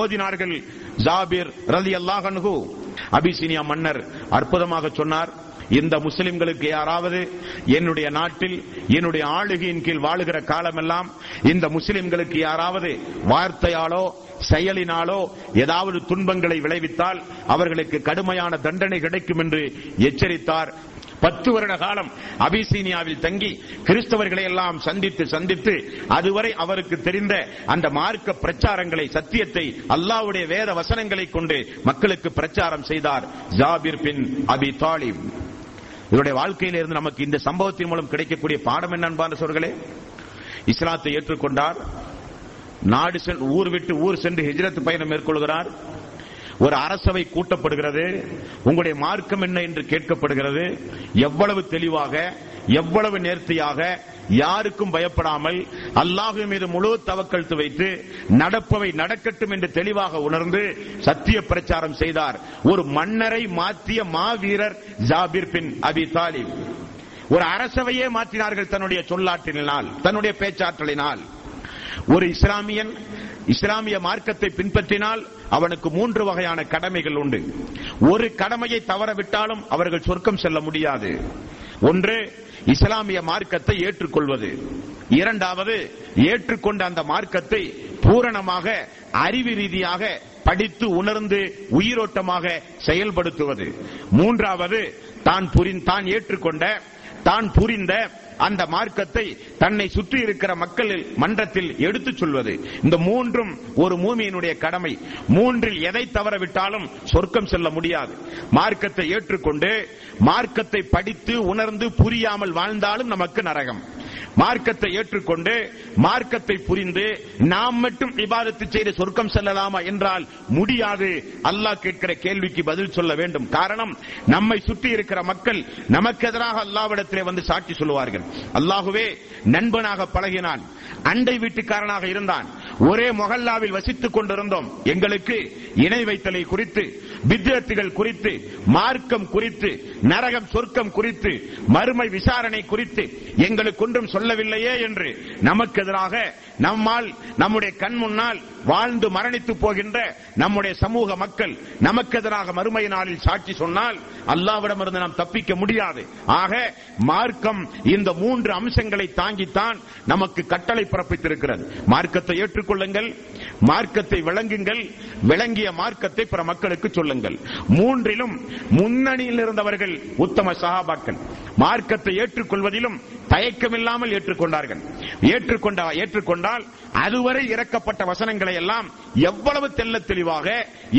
ஓதினார்கள். ஜாபிர் ரலி அல்லாஹன்ஹு அபிசீனியா மன்னர் அற்புதமாக சொன்னார். இந்த முஸ்லிம்களுக்கு யாராவது என்னுடைய நாட்டில் என்னுடைய ஆளுகையின் கீழ் வாழுகிற காலமெல்லாம் இந்த முஸ்லிம்களுக்கு யாராவது வார்த்தையாலோ செயலினாலோ ஏதாவது துன்பங்களை விளைவித்தால் அவர்களுக்கு கடுமையான தண்டனை கிடைக்கும் என்று எச்சரித்தார். பத்து வருட காலம் அபிசீனியாவில் தங்கி கிறிஸ்தவர்களை எல்லாம் சந்தித்து சந்தித்து அதுவரை அவருக்கு தெரிந்த அந்த மார்க்க பிரச்சாரங்களை சத்தியத்தை அல்லாவுடைய வேத வசனங்களை கொண்டு மக்களுக்கு பிரச்சாரம் செய்தார் ஜாபிர் பின் அபி தாலிப். இவருடைய வாழ்க்கையிலிருந்து நமக்கு இந்த சம்பவத்தின் மூலம் கிடைக்கக்கூடிய பாடம் என்ன அன்பான இஸ்லாத்தை ஏற்றுக்கொண்டார். நாடு ஊர் விட்டு ஊர் சென்று ஹிஜ்ரத் பயணம் மேற்கொள்கிறார். ஒரு அரசவை கூட்டப்படுகிறது. உங்களுடைய மார்க்கம் என்ன என்று கேட்கப்படுகிறது. எவ்வளவு தெளிவாக எவ்வளவு நேர்த்தியாக யாருக்கும் பயப்படாமல் அல்லாஹு மீது முழு தவக்கழுத்து வைத்து நடப்பவை நடக்கட்டும் என்று தெளிவாக உணர்ந்து சத்திய பிரச்சாரம் செய்தார். ஒரு மன்னரை மாற்றிய மாவீரர் ஜாபிர் பின் அபி தாலிப். ஒரு அரசவையே மாற்றினார்கள் தன்னுடைய சொல்லாற்றினால் தன்னுடைய பேச்சாற்றலினால். ஒரு இஸ்லாமியன் இஸ்லாமிய மார்க்கத்தை பின்பற்றினால் அவனுக்கு மூன்று வகையான கடமைகள் உண்டு. ஒரு கடமையை தவறவிட்டாலும் அவர்கள் சொர்க்கம் செல்ல முடியாது. ஒன்று இஸ்லாமிய மார்க்கத்தை ஏற்றுக்கொள்வது. இரண்டாவது ஏற்றுக்கொண்ட அந்த மார்க்கத்தை பூரணமாக அறிவு ரீதியாக படித்து உணர்ந்து உயிரோட்டமாக செயல்படுத்துவது. மூன்றாவது தான் புரிந் தான் ஏற்றுக்கொண்ட தான் புரிந்த அந்த மார்க்கத்தை தன்னை சுற்றி இருக்கிற மக்கள் மன்றத்தில் எடுத்துச் சொல்வது. இந்த மூன்றும் ஒரு மூமியினுடைய கடமை. மூன்றில் எதை தவறவிட்டாலும் சொர்க்கம் செல்ல முடியாது. மார்க்கத்தை ஏற்றுக்கொண்டு மார்க்கத்தை படித்து உணர்ந்து புரியாமல் வாழ்ந்தாலும் நமக்கு நரகம். மார்க்கத்தை ஏற்றுக்கொண்டு மார்க்கத்தை புரிந்து நாம் மட்டும் விவாதத்தை செய்து சொர்க்கம் செல்லலாமா என்றால் முடியாது. அல்லாஹ் கேட்கிற கேள்விக்கு பதில் சொல்ல வேண்டும். காரணம் நம்மை சுற்றி இருக்கிற மக்கள் நமக்கு எதிராக அல்லாவிடத்திலே வந்து சாட்சி சொல்லுவார்கள். அல்லாஹுவே நண்பனாக பழகினான் அண்டை வீட்டுக்காரனாக இருந்தான் ஒரே மொஹல்லாவில் வசித்துக் கொண்டிருந்தோம். எங்களுக்கு இணை வைத்தலை குறித்து வித்தியத்துகள் குறித்து மார்க்கம் குறித்து நரகம் சொர்க்கம் குறித்து மறுமை விசாரணை குறித்து எங்களுக்கு ஒன்றும் சொல்லவில்லையே என்று நமக்கு எதிராக நம்மால் நம்முடைய கண் முன்னால் வாழ்ந்து மரணித்து போகின்ற நம்முடைய சமூக மக்கள் நமக்கு எதிராக மறுமை நாளில் சாட்சி சொன்னால் அல்லாவிடமிருந்து நாம் தப்பிக்க முடியாது. ஆக மார்க்கம் இந்த மூன்று அம்சங்களை தாங்கித்தான் நமக்கு கட்டளை பிறப்பித்திருக்கிறது. மார்க்கத்தை ஏற்றுக்கொள்ளுங்கள். மார்க்கத்தை விளங்குங்கள் விளங்கிய மார்க்கத்தை பிற மக்களுக்கு சொல்லுங்கள். மூன்றிலும் முன்னணியில் இருந்தவர்கள் உத்தம சகாபாக்கள். மார்க்கத்தை ஏற்றுக்கொள்வதிலும் தயக்கமில்லாமல் ஏற்றுக்கொண்டார்கள். ஏற்றுக்கொண்ட ஏற்றுக்கொண்டால் அதுவரை இறக்கப்பட்ட வசனங்களை எல்லாம் எவ்வளவு தெல்ல தெளிவாக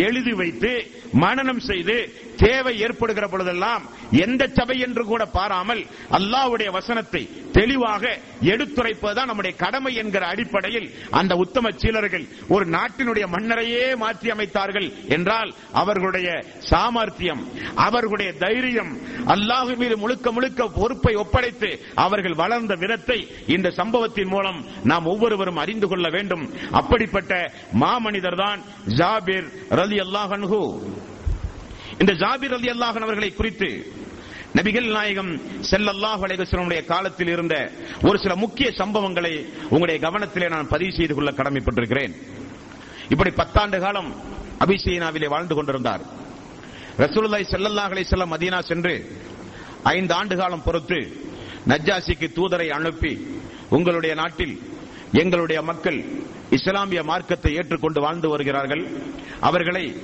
எழுதி வைத்து மனனம் செய்து தேவை ஏற்படுகிற பொழுதெல்லாம் எந்த சபை என்று கூட பாராமல் அல்லாவுடைய வசனத்தை தெளிவாக எடுத்துரைப்பதுதான் நம்முடைய கடமை என்கிற அடிப்படையில் அந்த உத்தம சீலர்கள் ஒரு நாட்டினுடைய மன்னரையே மாற்றி அமைத்தார்கள் என்றால் அவர்களுடைய சாமர்த்தியம் அவர்களுடைய தைரியம் அல்லாஹு மீது முழுக்க முழுக்க பொறுப்பை ஒப்படைத்து அவர்கள் வளர்ந்த விதத்தை இந்த சம்பவத்தின் மூலம் நாம் ஒவ்வொருவரும் அறிந்து கொள்ள வேண்டும். அப்படிப்பட்ட மாமனிதர் தான் ஜாபிர் ரலி அல்லாஹன்ஹு இந்த ஜாபிர் அலி அல்லாஹன் அவர்களை குறித்து நபிகள் நாயகம் செல்லல்லாஹ் அலைவசனுடைய காலத்தில் இருந்த ஒரு சில முக்கிய சம்பவங்களை உங்களுடைய கவனத்திலே நான் பதிவு செய்து கொள்ள கடமைப்பட்டிருக்கிறேன். இப்படி பத்தாண்டு காலம் அபிசீனாவிலே வாழ்ந்து கொண்டிருந்தார். ரசூலுல்லாய் செல்லல்லாஹ் அலைஹி வஸல்லம் மதீனா சென்று ஐந்து ஆண்டு காலம் பொறுத்து நஜ்ஜாசிக்கு தூதரை அனுப்பி உங்களுடைய நாட்டில் எங்களுடைய மக்கள் இஸ்லாமிய மார்க்கத்தை ஏற்றுக்கொண்டு வாழ்ந்து வருகிறார்கள். அவர்களை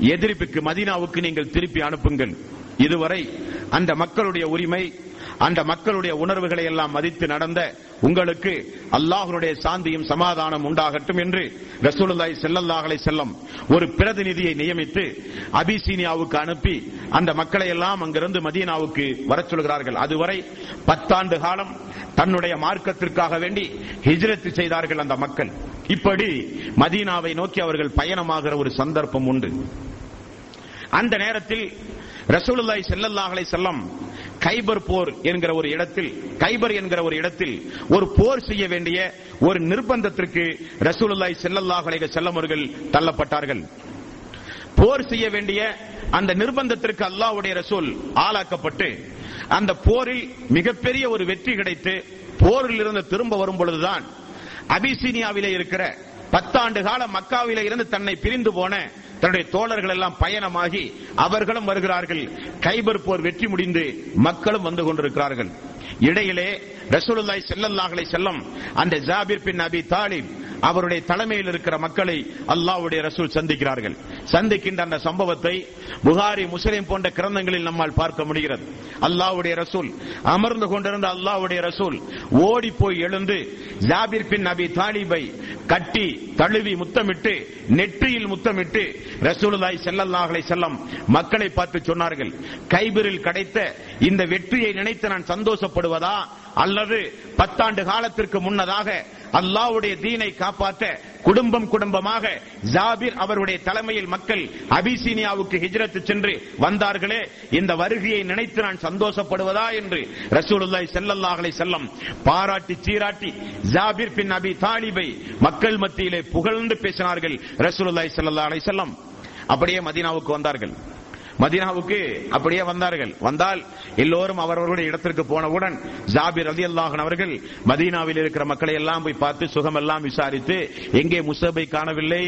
எதிர்ப்புக்கு மதீனாவுக்கு நீங்கள் திருப்பி அனுப்புங்கள். இதுவரை அந்த மக்களுடைய உரிமை அந்த மக்களுடைய உணர்வுகளை எல்லாம் மதித்து நடந்த உங்களுக்கு அல்லாஹ்வுடைய சாந்தியும் சமாதானம் உண்டாகட்டும் என்று ரசூலுல்லாய் செல்லல்லாஹலை செல்லம் ஒரு பிரதிநிதியை நியமித்து அபிசீனியாவுக்கு அனுப்பி அந்த மக்களை எல்லாம் அங்கிருந்து மதீனாவுக்கு வர சொல்கிறார்கள். அதுவரை பத்தாண்டு காலம் தன்னுடைய மார்க்கத்திற்காக வேண்டி ஹிஜ்ரத் செய்தார்கள் அந்த மக்கள். இப்படி மதீனாவை நோக்கி அவர்கள் பயணமாகிற ஒரு சந்தர்ப்பம் உண்டு. அந்த நேரத்தில் ரசூலுல்லாய் செல்லல்லாஹலை செல்லம் கைபர் போர் என்கிற ஒரு இடத்தில் கைபர் என்கிற ஒரு இடத்தில் ஒரு போர் செய்ய வேண்டிய ஒரு நிர்பந்தத்திற்கு ரசூலுல்லாய் செல்லல்லாஹ் அலைஹி வஸல்லம் அவர்கள் தள்ளப்பட்டார்கள். போர் செய்ய வேண்டிய அந்த நிர்பந்தத்திற்கு அல்லாஹ்வுடைய ரசூல் ஆளாக்கப்பட்டு அந்த போரில் மிகப்பெரிய ஒரு வெற்றி கிடைத்து போரில் இருந்து திரும்ப வரும் பொழுதுதான் அபிசீனியாவிலே இருக்கிற பத்தாண்டு கால மக்காவிலே இருந்து தன்னை பிரிந்து போன தன்னுடைய தோழர்கள் எல்லாம் பயணமாகி அவர்களும் வருகிறார்கள். கைபர் போர் வெற்றி முடிந்து மக்களும் வந்து கொண்டிருக்கிறார்கள். இடையிலே ரசூலுல்லாய் ஸல்லல்லாஹு செல்லும் அந்த ஜாபிர் பின் அபி தாலிப் அவருடைய தலைமையில் இருக்கிற மக்களை அல்லாஹ்வுடைய ரசூல் சந்திக்கிறார்கள். சந்திக்கின்ற அந்த சம்பவத்தை புகாரி முஸ்லிம் போன்ற கிரந்தங்களில் நம்மால் பார்க்க முடிகிறது. அல்லாவுடைய ரசூல் அமர்ந்து கொண்டிருந்த அல்லாவுடைய ரசூல் ஓடி போய் எழுந்து ஜாபிர் பின் அபி தாலிபை கட்டி தழுவி முத்தமிட்டு நெற்றியில் முத்தமிட்டு ரசூலாய் செல்லல்லாஹலை செல்லம் மக்களை பார்த்து சொன்னார்கள் கைபிரில் கிடைத்த இந்த வெற்றியை நினைத்து நான் சந்தோஷப்படுவதா? அல்லது பத்தாண்டு காலத்திற்கு முன்னதாக அல்லாஹ்வுடைய தீனை காப்பாற்ற குடும்பம் குடும்பமாக ஜாபிர் அவருடைய தலைமையில் மக்கள் அபிசீனியாவுக்கு ஹிஜ்ரத்து சென்று வந்தார்களே இந்த வருகையை நினைத்து நான் சந்தோஷப்படுவதா என்று ரசூலுல்லாய் செல்லல்லாஹலை செல்லம் பாராட்டி சீராட்டி ஜாபிர் பின் அபி தாலிபை மக்கள் மத்தியிலே புகழ்ந்து பேசினார்கள் ரசூலுல்லாய் செல்லல்லாஹலை செல்லம் அப்படியே மதீனாவுக்கு வந்தார்கள். மதீனாவுக்கு அப்படியே வந்தார்கள். வந்தால் எல்லோரும் அவரவர்களுடைய இடத்திற்கு போனவுடன் ஜாபிர் அலி அல்லாஹன் அவர்கள் மதீனாவில் இருக்கிற மக்களை எல்லாம் போய் பார்த்து சுகம் எல்லாம் விசாரித்து எங்கே முசபை காணவில்லை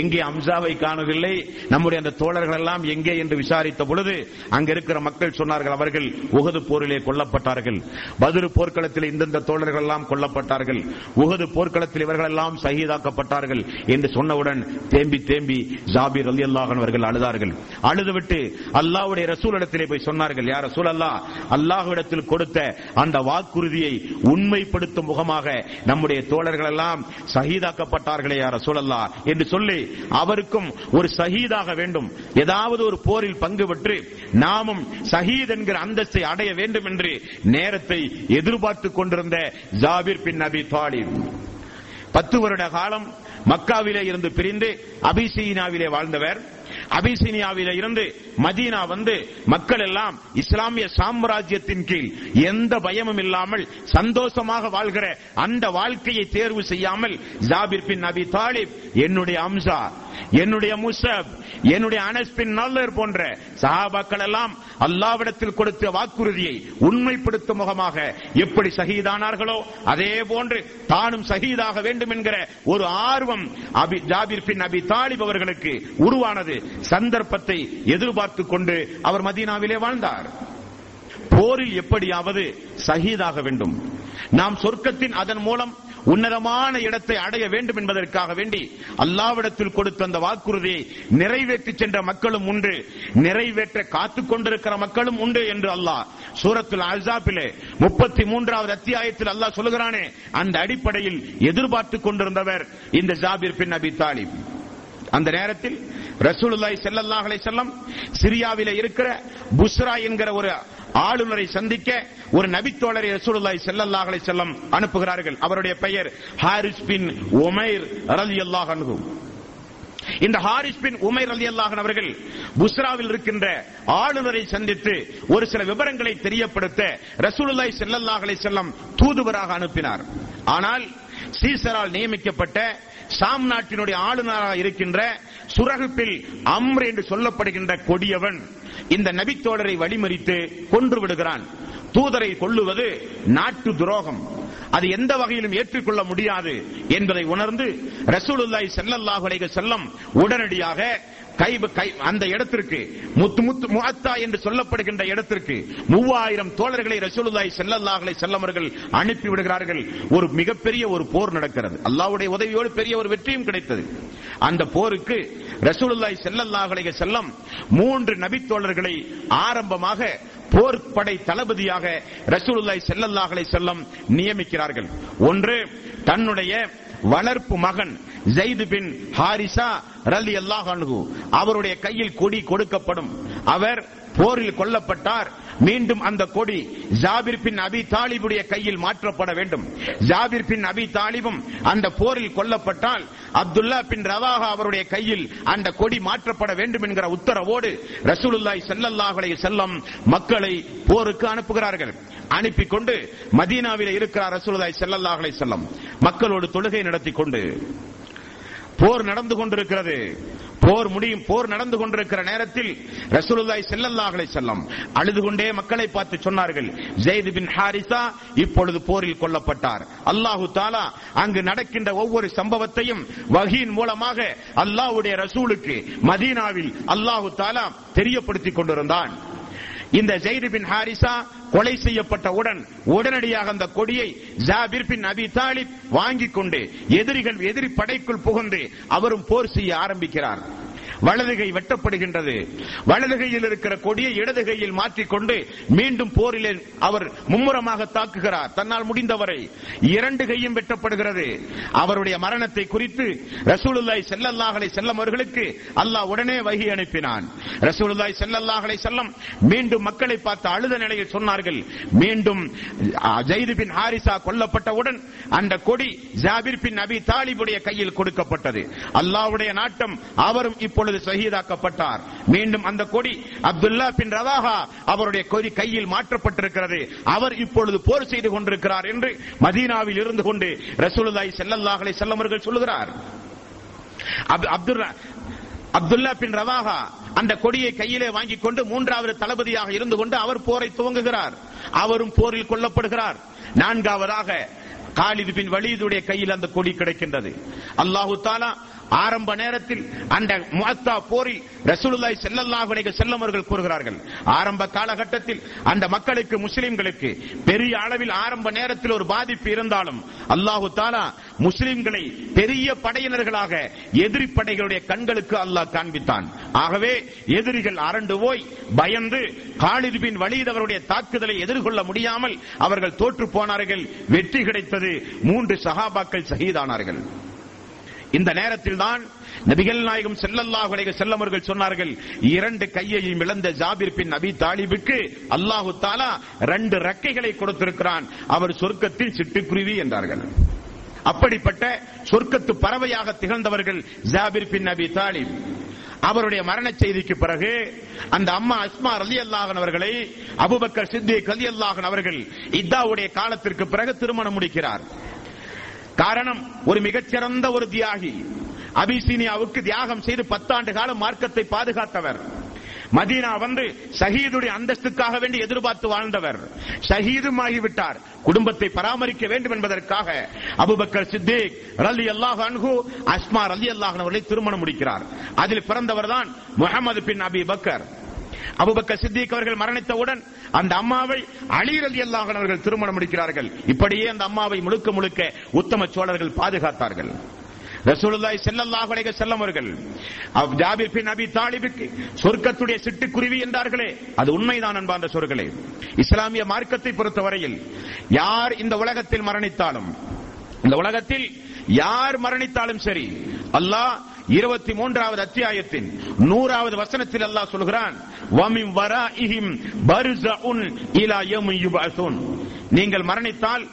எங்கே அம்சாவை காணவில்லை நம்முடைய அந்த தோழர்கள் எல்லாம் எங்கே என்று விசாரித்த பொழுது அங்க இருக்கிற மக்கள் சொன்னார்கள் அவர்கள் உகது போரிலே கொல்லப்பட்டார்கள். பதிரு போர்க்களத்தில் இந்தந்த தோழர்கள் எல்லாம் கொல்லப்பட்டார்கள். உகது போர்க்களத்தில் இவர்கள் எல்லாம் சகிதாக்கப்பட்டார்கள் என்று சொன்னவுடன் தேம்பி தேம்பி ஜாபிர் அலி அல்லாஹன் அவர்கள் அழுதார்கள். அழுதுவிட்டு அல்லாஹ்வுடைய ரசூலிடத்திலே போய் சொன்னார்கள் யார் ரசூல் அல்லாஹ் அல்லாஹ்விடத்தில் கொடுத்த அந்த வாக்குறுதியை உண்மைப்படுத்தும் முகமாக நம்முடைய தோழர்கள் எல்லாம் சகிதாக்கப்பட்டார்களே யார் ரசூல் அல்லா என்று சொல்லி அவருக்கும் ஒரு சகிதாக வேண்டும். ஏதாவது ஒரு போரில் பங்கு பெற்று நாமும் சஹீத் என்கிற அந்தஸ்தை அடைய வேண்டும் என்று நேரத்தை எதிர்பார்த்து கொண்டிருந்த ஜாபிர் பின் நபி தாலிப். பத்து வருட காலம் மக்காவிலே இருந்து பிரிந்து அபிசீனாவிலே வாழ்ந்தவர். அபிசீனியாவிலே இருந்து மதீனா வந்து மக்கள் எல்லாம் இஸ்லாமிய சாம்ராஜ்யத்தின் கீழ் எந்த பயமும் இல்லாமல் சந்தோஷமாக வாழ்கிற அந்த வாழ்க்கையை தேர்வு செய்யாமல் ஜாபிர் பின் நபி தாலிப் என்னுடைய அம்சா என்னுடைய முசப் என்னுடைய அனஸ்பின் நல்லர் போன்ற சஹாபாக்கள் எல்லாம் அல்லாவிடத்தில் கொடுத்த வாக்குறுதியை உண்மைப்படுத்தும் முகமாக எப்படி சகிதானார்களோ அதே போன்று தானும் சகிதாக வேண்டும் என்கிற ஒரு ஆர்வம் அபி ஜாபிர் பின் அபி தாலிப் அவர்களுக்கு உருவானது. சந்தர்ப்பத்தை எதிர்பார்த்துக் கொண்டு அவர் மதீனாவிலே வாழ்ந்தார். போரில் எப்படியாவது சகிதாக வேண்டும். நாம் சொர்க்கத்தின் அதன் மூலம் உன்னதமான இடத்தை அடைய வேண்டும் என்பதற்காக வேண்டி அல்லாவிடத்தில் கொடுத்த அந்த வாக்குறுதியை நிறைவேற்றி சென்ற மக்களும் உண்டு. நிறைவேற்ற காத்துக் கொண்டிருக்கிற மக்களும் உண்டு என்று அல்லாஹ் சூரத்தில் அசாபிலே முப்பத்தி மூன்றாவது அத்தியாயத்தில் அல்லாஹ் சொல்லுகிறானே அந்த அடிப்படையில் எதிர்பார்த்துக் கொண்டிருந்தவர் இந்த ஜாபிர் பின் அபி தாலிப். அந்த நேரத்தில் ரசூலுல்லாய் செல்லல்லாஹலை செல்லம் சிரியாவில் இருக்கிற புஸ்ரா என்கிற ஒரு ஆளுநரை சந்திக்க ஒரு நபித்தோழரை ரசூலுல்லாய் செல்லல்லாஹலை செல்லம் அனுப்புகிறார்கள். அவருடைய பெயர் ஹாரிஸ் பின் ரலி அல்லாஹ் அன்ஹு. இந்த ஹாரிஸ் பின் உமைர் ரலியல்லாஹு அவர்கள் புஸ்ராவில் இருக்கின்ற ஆளுநரை சந்தித்து ஒரு சில விவரங்களை தெரியப்படுத்த ரசூலுல்லாய் செல்லல்லாஹலை செல்லம் தூதுவராக அனுப்பினார். ஆனால் சீசரால் நியமிக்கப்பட்ட சாம் நாட்டினுடைய ஆளுநராக இருக்கின்ற சுரகுப்பில் அம்ர் என்று சொல்லப்படுகின்ற கொடியவன் இந்த நபித்தோழரை வழிமறித்து கொன்று விடுகிறான். தூதரை கொள்ளுவது நாட்டு துரோகம். அது எந்த வகையிலும் ஏற்றுக்கொள்ள முடியாது என்பதை உணர்ந்து ரசூலுல்லாய் ஸல்லல்லாஹு செல்லம் உடனடியாக கை கை அந்த இடத்திற்கு முத்து முத்து முகத்தா என்று சொல்லப்படுகின்ற இடத்திற்கு மூவாயிரம் தோழர்களை ரசூலுல்லாய் செல்லல்லாகளை செல்லவர்கள் அனுப்பிவிடுகிறார்கள் அனுப்பி விடுகிறார்கள். ஒரு மிகப்பெரிய ஒரு போர் நடக்கிறது. அல்லாவுடைய உதவியோடு பெரிய ஒரு வெற்றியும் கிடைத்தது. அந்த போருக்கு ரசூலுல்லாய் செல்லல்லாஹலை செல்லம் மூன்று நபித்தோழர்களை ஆரம்பமாக போர்படை தளபதியாக ரசூலுல்லாய் செல்லல்லாஹலை செல்லம் நியமிக்கிறார்கள். ஒன்று தன்னுடைய வளர்ப்பு மகன் ஜெயிது பின் ஹாரிசா ரலி அல்லாஹ் அவருடைய கையில் கொடி கொடுக்கப்படும். அவர் போரில் கொல்லப்பட்டார். மீண்டும் அந்த கொடி ஜாபிர் பின் அபி தாலிபுடைய கையில் மாற்றப்பட வேண்டும். ஜாபிர் பின் அபி தாலிபும் அந்த போரில் கொல்லப்பட்டால் அப்துல்லா பின் ரவாஹா அவருடைய கையில் அந்த கொடி மாற்றப்பட வேண்டும் என்கிற உத்தரவோடு ரசூலுல்லாய் செல்லல்லாஹலை செல்லம் மக்களை போருக்கு அனுப்புகிறார்கள். அனுப்பி கொண்டு மதீனாவில் இருக்கிறார் ரசூலுல்லாய் ஸல்லல்லாஹு செல்லம் மக்களோடு தொழுகை நடத்தி கொண்டு போர் நடந்து கொண்டிருக்கிறது. போர் முடியும் போர் நடந்து கொண்டிருக்கிற நேரத்தில் ரசூலுல்லாய் செல்லல்லாஹலை செல்லம் அழுது கொண்டே மக்களை பார்த்து சொன்னார்கள் ஜெயித் பின் ஹாரிசா இப்பொழுது போரில் கொல்லப்பட்டார். அல்லாஹு தாலா அங்கு நடக்கின்ற ஒவ்வொரு சம்பவத்தையும் வகியின் மூலமாக அல்லாஹ்வுடைய ரசூலுக்கு மதீனாவில் அல்லாஹு தாலா தெரியப்படுத்திக் கொண்டிருந்தான். இந்த ஜெயித் பின் ஹாரிசா கொலை செய்யப்பட்டவுடன் உடனடியாக அந்த கொடியை ஜாபிர் பின் அபி தாலிப் வாங்கிக் கொண்டு எதிரிகள் எதிரி படைக்குள் புகுந்து அவரும் போர் செய்ய ஆரம்பிக்கிறார். வலதுகை வெட்டப்படுகின்றது. வலதுகையில் இருக்கிற கொடியை இடது கையில் மாற்றிக்கொண்டு மீண்டும் போரிலே அவர் மும்முரமாக தாக்குகிறார். தன்னால் முடிந்தவரை இரண்டு கையும் வெட்டப்படுகிறது. அவருடைய மரணத்தை குறித்து ரசூலுல்லாய் செல்லல்லாஹலை செல்லம் அவர்களுக்கு அல்லாஹ் உடனே வகி அனுப்பினான். ரசூலுல்லாய் செல்லல்லாஹலை செல்லம் மீண்டும் மக்களை பார்த்து அழுத நிலையில் சொன்னார்கள். மீண்டும் ஜெயிது பின் ஹாரிசா கொல்லப்பட்டவுடன் அந்த கொடி ஜாபிர் பின் அபி தாலிபுடைய கையில் கொடுக்கப்பட்டது. அல்லாவுடைய நாட்டம் அவரும் இப்பொழுது சகிதாக்கப்பட்டார். மீண்டும் அந்த கொடி அப்துல்லா பின் ரவாஹா அவருடைய கொடி கையில் மாற்றப்பட்டிருக்கிறது. அவர் இப்பொழுது போர் செய்து கொண்டிருக்கிறார் என்று மதீனாவில் இருந்து கொண்டு ரசூலுல்லாஹி ஸல்லல்லாஹு அலைஹி வஸல்லம் அவர்கள் சொல்லுகிறார். அப்துல்லா அப்துல்லா பின் ரவாஹா அந்த கொடியை கையிலே வாங்கிக் கொண்டு மூன்றாவது தளபதியாக இருந்து கொண்டு அவர் போரை துவங்குகிறார். அவரும் போரில் கொல்லப்படுகிறார். நான்காவதாக காலிது பின் வலீதுடைய கையில் அந்த கொடி கிடைக்கின்றது. அல்லாஹு தாலா ஆரம்ப நேரத்தில் அந்த முஅத்தா போரில் ரசூலுல்லாய் செல்லல்லாஹ் அலைஹி அவர்கள் கூறுகிறார்கள். ஆரம்ப காலகட்டத்தில் அந்த மக்களுக்கு முஸ்லிம்களுக்கு பெரிய அளவில் ஆரம்ப நேரத்தில் ஒரு பாதிப்பு இருந்தாலும் அல்லாஹு தாலா முஸ்லிம்களை பெரிய படையினர்களாக எதிரி படைகளுடைய கண்களுக்கு அல்லாஹ் காண்பித்தான். ஆகவே எதிரிகள் அரண்டு போய் பயந்து காலிதுபின் பின் அவருடைய தாக்குதலை எதிர்கொள்ள முடியாமல் அவர்கள் தோற்று போனார்கள். வெற்றி கிடைத்தது மூன்று சகாபாக்கள் சகிதானார்கள் இந்த நேரத்தில் தான் நபிகள் நாயகம் ஸல்லல்லாஹு அலைஹி அவர்கள் சொன்னார்கள் இரண்டு கையையும் இழந்த ஜாபிர் பின் நபி தாலிபுக்கு அல்லாஹு தாலா ரெண்டு ரக்கைகளை கொடுத்திருக்கிறான். அவர் சொர்க்கத்தில் சிட்டுக்குருவி என்றார்கள். அப்படிப்பட்ட சொர்க்கத்து பறவையாக திகழ்ந்தவர்கள் ஜாபிர் பின் நபி தாலிப். அவருடைய மரண செய்திக்கு பிறகு அந்த அம்மா அஸ்மா ரலி அல்லாஹன் அவர்களை அபுபக்கர் சித்திக் ரலி அல்லாஹன் அவர்கள் இத்தாவுடைய காலத்திற்கு பிறகு திருமணம் முடிக்கிறார். காரணம் ஒரு மிகச்சிறந்த ஒரு தியாகி. அபிசீனியாவுக்கு தியாகம் செய்து பத்தாண்டு காலம் மார்க்கத்தை பாதுகாத்தவர். மதீனா வந்து ஷஹீதுடைய அந்தஸ்துக்காக வேண்டி எதிர்பார்த்து வாழ்ந்தவர். ஷஹீதும் குடும்பத்தை பராமரிக்க வேண்டும் என்பதற்காக அபுபக்கர் சித்திக் ரலி அல்லாஹ் அன்ஹு அஸ்மா ரலி அல்லாஹ் அவர்களை திருமணம் முடிக்கிறார். அதில் பிறந்தவர் தான் Muhammad bin Abi Bakr. Abu Bakr Siddiq அவர்கள் மரணித்தவுடன் அந்த அம்மாவை அலி ரலி அவர்கள் திருமணம் முடிக்கிறார்கள். இப்படியே அந்த அம்மாவை முழுக்க முழுக்க உத்தம சோழர்கள் பாதுகாத்தார்கள். ரசூலுல்லாஹி ஸல்லல்லாஹு அலைஹி வஸல்லம் அவர்கள் ஜாபிர் பின் அபி தாலிபுக்கு சொர்க்கத்துடைய சிட்டுக்குருவி என்றார்களே அது உண்மைதான் அன்பார்ந்த சொற்களே இஸ்லாமிய மார்க்கத்தை பொறுத்தவரையில் யார் இந்த உலகத்தில் மரணித்தாலும் இந்த உலகத்தில் யார் மரணித்தாலும் சரி அல்லாஹ் இருபத்தி மூன்றாவது அத்தியாயத்தின் நூறாவது வசனத்தில் அல்லாஹ் சொல்கிறான் வமிம் நீங்கள் மரணித்தால்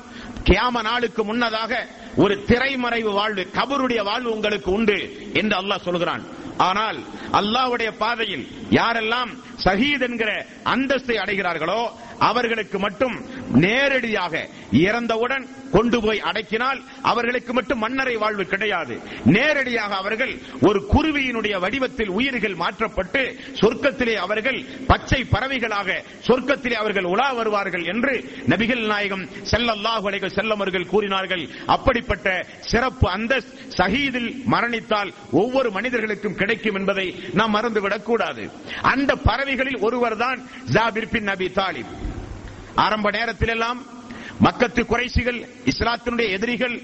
கியாம நாளுக்கு முன்னதாக ஒரு திரைமறைவு வாழ்வு கபருடைய வாழ்வு உங்களுக்கு உண்டு என்று அல்லாஹ் சொல்கிறான். ஆனால் அல்லாஹ்வுடைய பாதையில் யாரெல்லாம் சஹீத் என்கிற அந்தஸ்தை அடைகிறார்களோ அவர்களுக்கு மட்டும் நேரடியாக இறந்தவுடன் கொண்டு போய் அடக்கினால் அவர்களுக்கு மட்டும் மன்னரை வாழ்வு கிடையாது. நேரடியாக அவர்கள் ஒரு குருவியினுடைய வடிவத்தில் உயிர்கள் மாற்றப்பட்டு சொர்க்கத்திலே அவர்கள் பச்சை பறவைகளாக சொர்க்கத்திலே அவர்கள் உலா வருவார்கள் என்று நபிகள் நாயகம் செல்லல்லாஹு அலைஹி செல்லமர்கள் கூறினார்கள். அப்படிப்பட்ட சிறப்பு அந்த சகிதில் மரணித்தால் ஒவ்வொரு மனிதர்களுக்கும் கிடைக்கும் என்பதை நாம் மறந்துவிடக் கூடாது அந்த பறவைகளில் ஒருவர் தான் ஜாபிர் பின் நபி தாலிப். ஆரம்ப நேரத்தில் எல்லாம் மக்கத்து குறைசிகள் இஸ்லாத்தினுடைய எதிரிகள்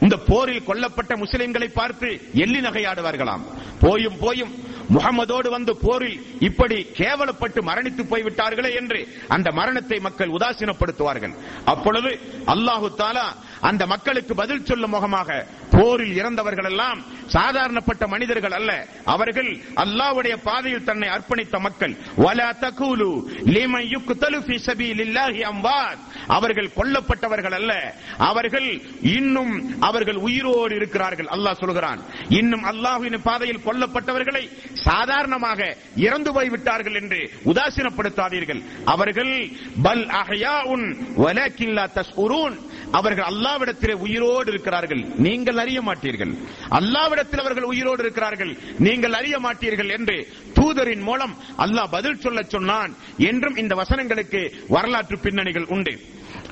இந்த போரில் கொல்லப்பட்ட முஸ்லிம்களை பார்த்து எள்ளி நகையாடுவார்களாம். போயும் போயும் முகமதோடு வந்து போரில் இப்படி கேவலப்பட்டு மரணித்து போய்விட்டார்களே என்று அந்த மரணத்தை மக்கள் உதாசீனப்படுத்துவார்கள். அப்பொழுது அல்லாஹு தாலா அந்த மக்களுக்கு பதில் சொல்லும் முகமாக போரில் இறந்தவர்கள் எல்லாம் சாதாரணப்பட்ட மனிதர்கள் அல்ல. அவர்கள் அல்லாவுடைய பாதையில் தன்னை அர்ப்பணித்த மக்கள். வலா தகூலு லிமன் யுக்தலு ஃபீ சபீலில்லாஹி அம்வாத். அவர்கள் கொல்லப்பட்டவர்கள் அல்ல. அவர்கள் இன்னும் அவர்கள் உயிரோடு இருக்கிறார்கள் அல்லாஹ் சொல்கிறான். இன்னும் அல்லாஹ்வின் பாதையில் கொல்லப்பட்டவர்களை சாதாரணமாக இறந்து போய்விட்டார்கள் என்று உதாசீனப்படுத்தாதீர்கள். அவர்கள் பல் அஹ்யாஉன் வலக்கின் தஸ்உரூன். அவர்கள் அல்லாவிடத்திலே உயிரோடு இருக்கிறார்கள். நீங்கள் அறிய மாட்டீர்கள். அல்லாவிடத்தில் அவர்கள் உயிரோடு இருக்கிறார்கள். நீங்கள் அறிய மாட்டீர்கள் என்று தூதரின் மூலம் அல்லாஹ் பதில் சொல்ல சொன்னான் என்றும் இந்த வசனங்களுக்கு வரலாற்று பின்னணிகள் உண்டு.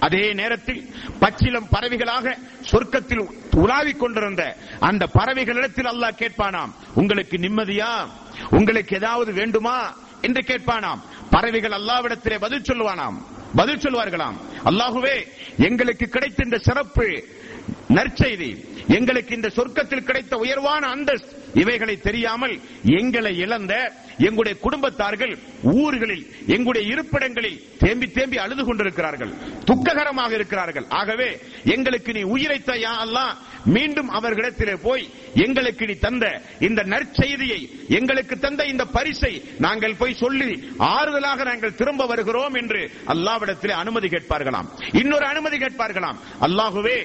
அதே நேரத்தில் பச்சிலம் பறவைகளாக சொர்க்கத்தில் உலாவிக் கொண்டிருந்த அந்த பறவைகளிடத்தில் அல்லாஹ் கேட்பானாம் உங்களுக்கு நிம்மதியா? உங்களுக்கு ஏதாவது வேண்டுமா? என்று கேட்பானாம். பறவைகள் அல்லாவிடத்திலே பதில் சொல்லுவானாம். பதில் சொல்வார்களாம். அல்லாஹுவே எங்களுக்கு கிடைத்த இந்த சிறப்பு நற்செய்தி. எங்களுக்கு இந்த சொர்க்கத்தில் கிடைத்த உயர்வான அந்தஸ்து. இவைகளை தெரியாமல் எங்களை இழந்த எங்களுடைய குடும்பத்தார்கள் ஊர்களில் எங்களுடைய இருப்பிடங்களில் தேம்பி தேம்பி அழுது கொண்டிருக்கிறார்கள். துக்ககரமாக இருக்கிறார்கள். ஆகவே எங்களுக்கு நீ உயிரைத்த யா மீண்டும் அவர்களிடத்திலே போய் எங்களுக்கு நீ தந்த இந்த நற்செய்தியை எங்களுக்கு தந்த இந்த பரிசை நாங்கள் போய் சொல்லி ஆறுதலாக நாங்கள் திரும்ப வருகிறோம் என்று அல்லாவிடத்திலே அனுமதி கேட்பார்களாம். இன்னொரு அனுமதி கேட்பார்களாம். அல்லாஹுவே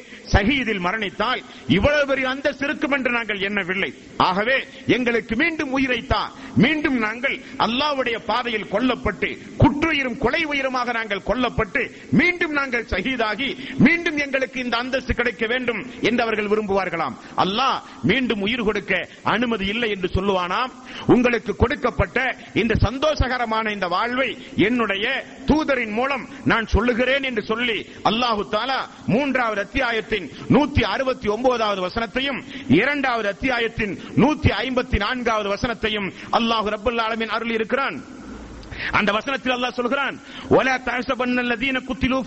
இதில் மரணித்தால் இவ்வளவு பெரிய அந்தஸ்து இருக்கும் என்று நாங்கள் எண்ணவில்லை. ஆகவே எங்களுக்கு மீண்டும் உயிரைத்தா மீண்டும் நாங்கள் அல்லாவுடைய பாதையில் கொல்லப்பட்டு குற்றுயிரும் கொலை உயிருமாக நாங்கள் கொல்லப்பட்டு மீண்டும் நாங்கள் ஷஹீதாகி மீண்டும் எங்களுக்கு இந்த அந்தஸ்து கிடைக்க வேண்டும் என்று அவர்கள் விரும்புவார்களாம். அல்லாஹ் மீண்டும் உயிர் கொடுக்க அனுமதி இல்லை என்று சொல்லுவானாம். உங்களுக்கு கொடுக்கப்பட்ட இந்த சந்தோஷகரமான இந்த வாழ்வை என்னுடைய தூதரின் மூலம் நான் சொல்லுகிறேன் என்று சொல்லி அல்லாஹு தாலா மூன்றாவது அத்தியாயத்தின் நூத்தி அறுபத்தி ஒன்பதாவது வசனத்தையும் இரண்டாவது அத்தியாயத்தின் நூத்தி ஐம்பத்தி நான்காவது வசனத்தையும் அல்லாஹு ரபுல்லாலமின் அருள் இருக்கிறான் அந்த வசனத்தில் அல்லாஹ் சொல்கிறான் ஒலா தஹசபன்ன அல்லதீன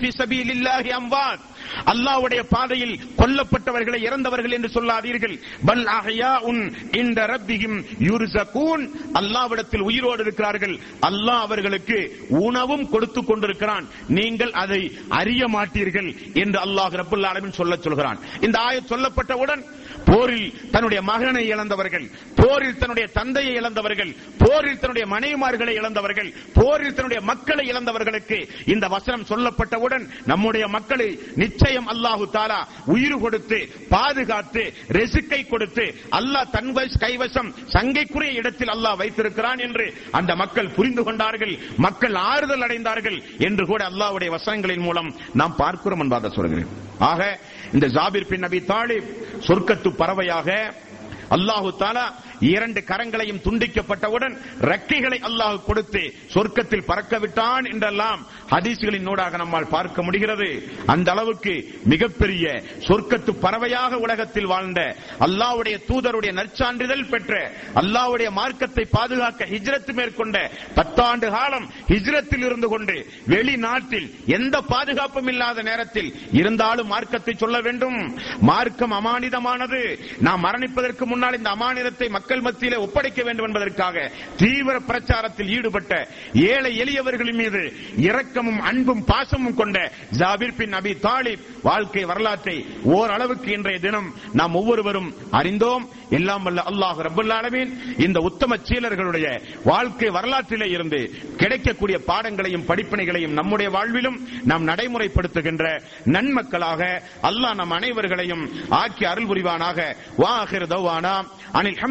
ஃபீ சபீலில்லாஹி அம்வாத். அல்லாஹ்வுடைய பாதையில் கொல்லப்பட்டவர்களை இறந்தவர்கள் என்று சொல்லாதீர்கள். பல் அஹ்யாஉன் இந்த ரப்பிஹிம் யுர்சகூன் அல்லாஹ்விடத்தில் உயிரோடு இருக்கிறார்கள். அல்லாஹ் அவர்களுக்கு உணவும் கொடுத்து கொண்டிருக்கிறான். நீங்கள் அதை அறிய மாட்டீர்கள் என்று அல்லாஹ் ரப்பல் ஆலமின் சொல்லச் சொல்கிறான். இந்த ஆயத் சொல்லப்பட்டவுடன் போரில் தன்னுடைய மகனை இழந்தவர்கள் போரில் தன்னுடைய தந்தையை இழந்தவர்கள் போரில் தன்னுடைய மனைவிமார்களை இழந்தவர்கள் போரில் தன்னுடைய மக்களை இழந்தவர்களுக்கு இந்த வசனம் சொல்லப்பட்டவுடன் நம்முடைய மக்களை நிச்சயம் அல்லாஹு தாலா உயிர் கொடுத்து பாதுகாத்து ரெசுக்கை கொடுத்து அல்லாஹ் தன் கைவசம் சங்கைக்குரிய இடத்தில் அல்லாஹ் வைத்திருக்கிறான் என்று அந்த மக்கள் புரிந்து கொண்டார்கள் மக்கள் ஆறுதல் அடைந்தார்கள் என்று கூட அல்லாஹ்வுடைய வசனங்களின் மூலம் நாம் பார்க்கிறோம் என்பதை சொல்கிறேன். ஆக இந்த ஜாபிர் பின் நபி தாலிப் சொர்க்கத்து பறவையாக அல்லாஹு தாலா இரண்டு கரங்களையும் துண்டிக்கப்பட்டவுடன் ரெக்கைகளை அல்லாஹ் கொடுத்து சொர்க்கத்தில் பறக்கவிட்டான் என்றெல்லாம் ஹதீசுகளின் நூடாக நம்மால் பார்க்க முடிகிறது. அந்த அளவுக்கு மிகப்பெரிய சொர்க்கத்து பறவையாக உலகத்தில் வாழ்ந்த அல்லாவுடைய தூதருடைய நற்சான்றிதழ் பெற்ற அல்லாவுடைய மார்க்கத்தை பாதுகாக்க ஹிஜ்ரத் மேற்கொண்ட பத்தாண்டு காலம் ஹிஜ்ரத்தில் இருந்து கொண்டு வெளிநாட்டில் எந்த பாதுகாப்பும் இல்லாத நேரத்தில் இருந்தாலும் மார்க்கத்தை சொல்ல வேண்டும். மார்க்கம் அமானிதமானது. நாம் மரணிப்பதற்கு முன்னால் இந்த அமானிதத்தை மக்கள் மக்கள் மத்தியிலே ஒப்படைக்க வேண்டும் என்பதற்காக தீவிர பிரச்சாரத்தில் ஈடுபட்ட ஏழை எளியவர்களின் மீது இரக்கமும் அன்பும் பாசமும் கொண்ட ஜாபிர் பின் அபி தாலிப் வாழ்க்கை வரலாற்றை ஓரளவுக்கு இன்றைய தினம் நாம் ஒவ்வொருவரும் அறிந்தோம். எல்லாம் வல்ல அல்லாஹ் ரப்பல் இந்த உத்தம சீலர்களுடைய வாழ்க்கை வரலாற்றிலே இருந்து கிடைக்கக்கூடிய பாடங்களையும் படிப்பினைகளையும் நம்முடைய வாழ்விலும் நாம் நடைமுறைப்படுத்துகின்ற நன்மக்களாக அல்லாஹ் நம் அனைவர்களையும் ஆக்கி அருள் புரிவானாக. வாஹிர் தௌவானா. அனில்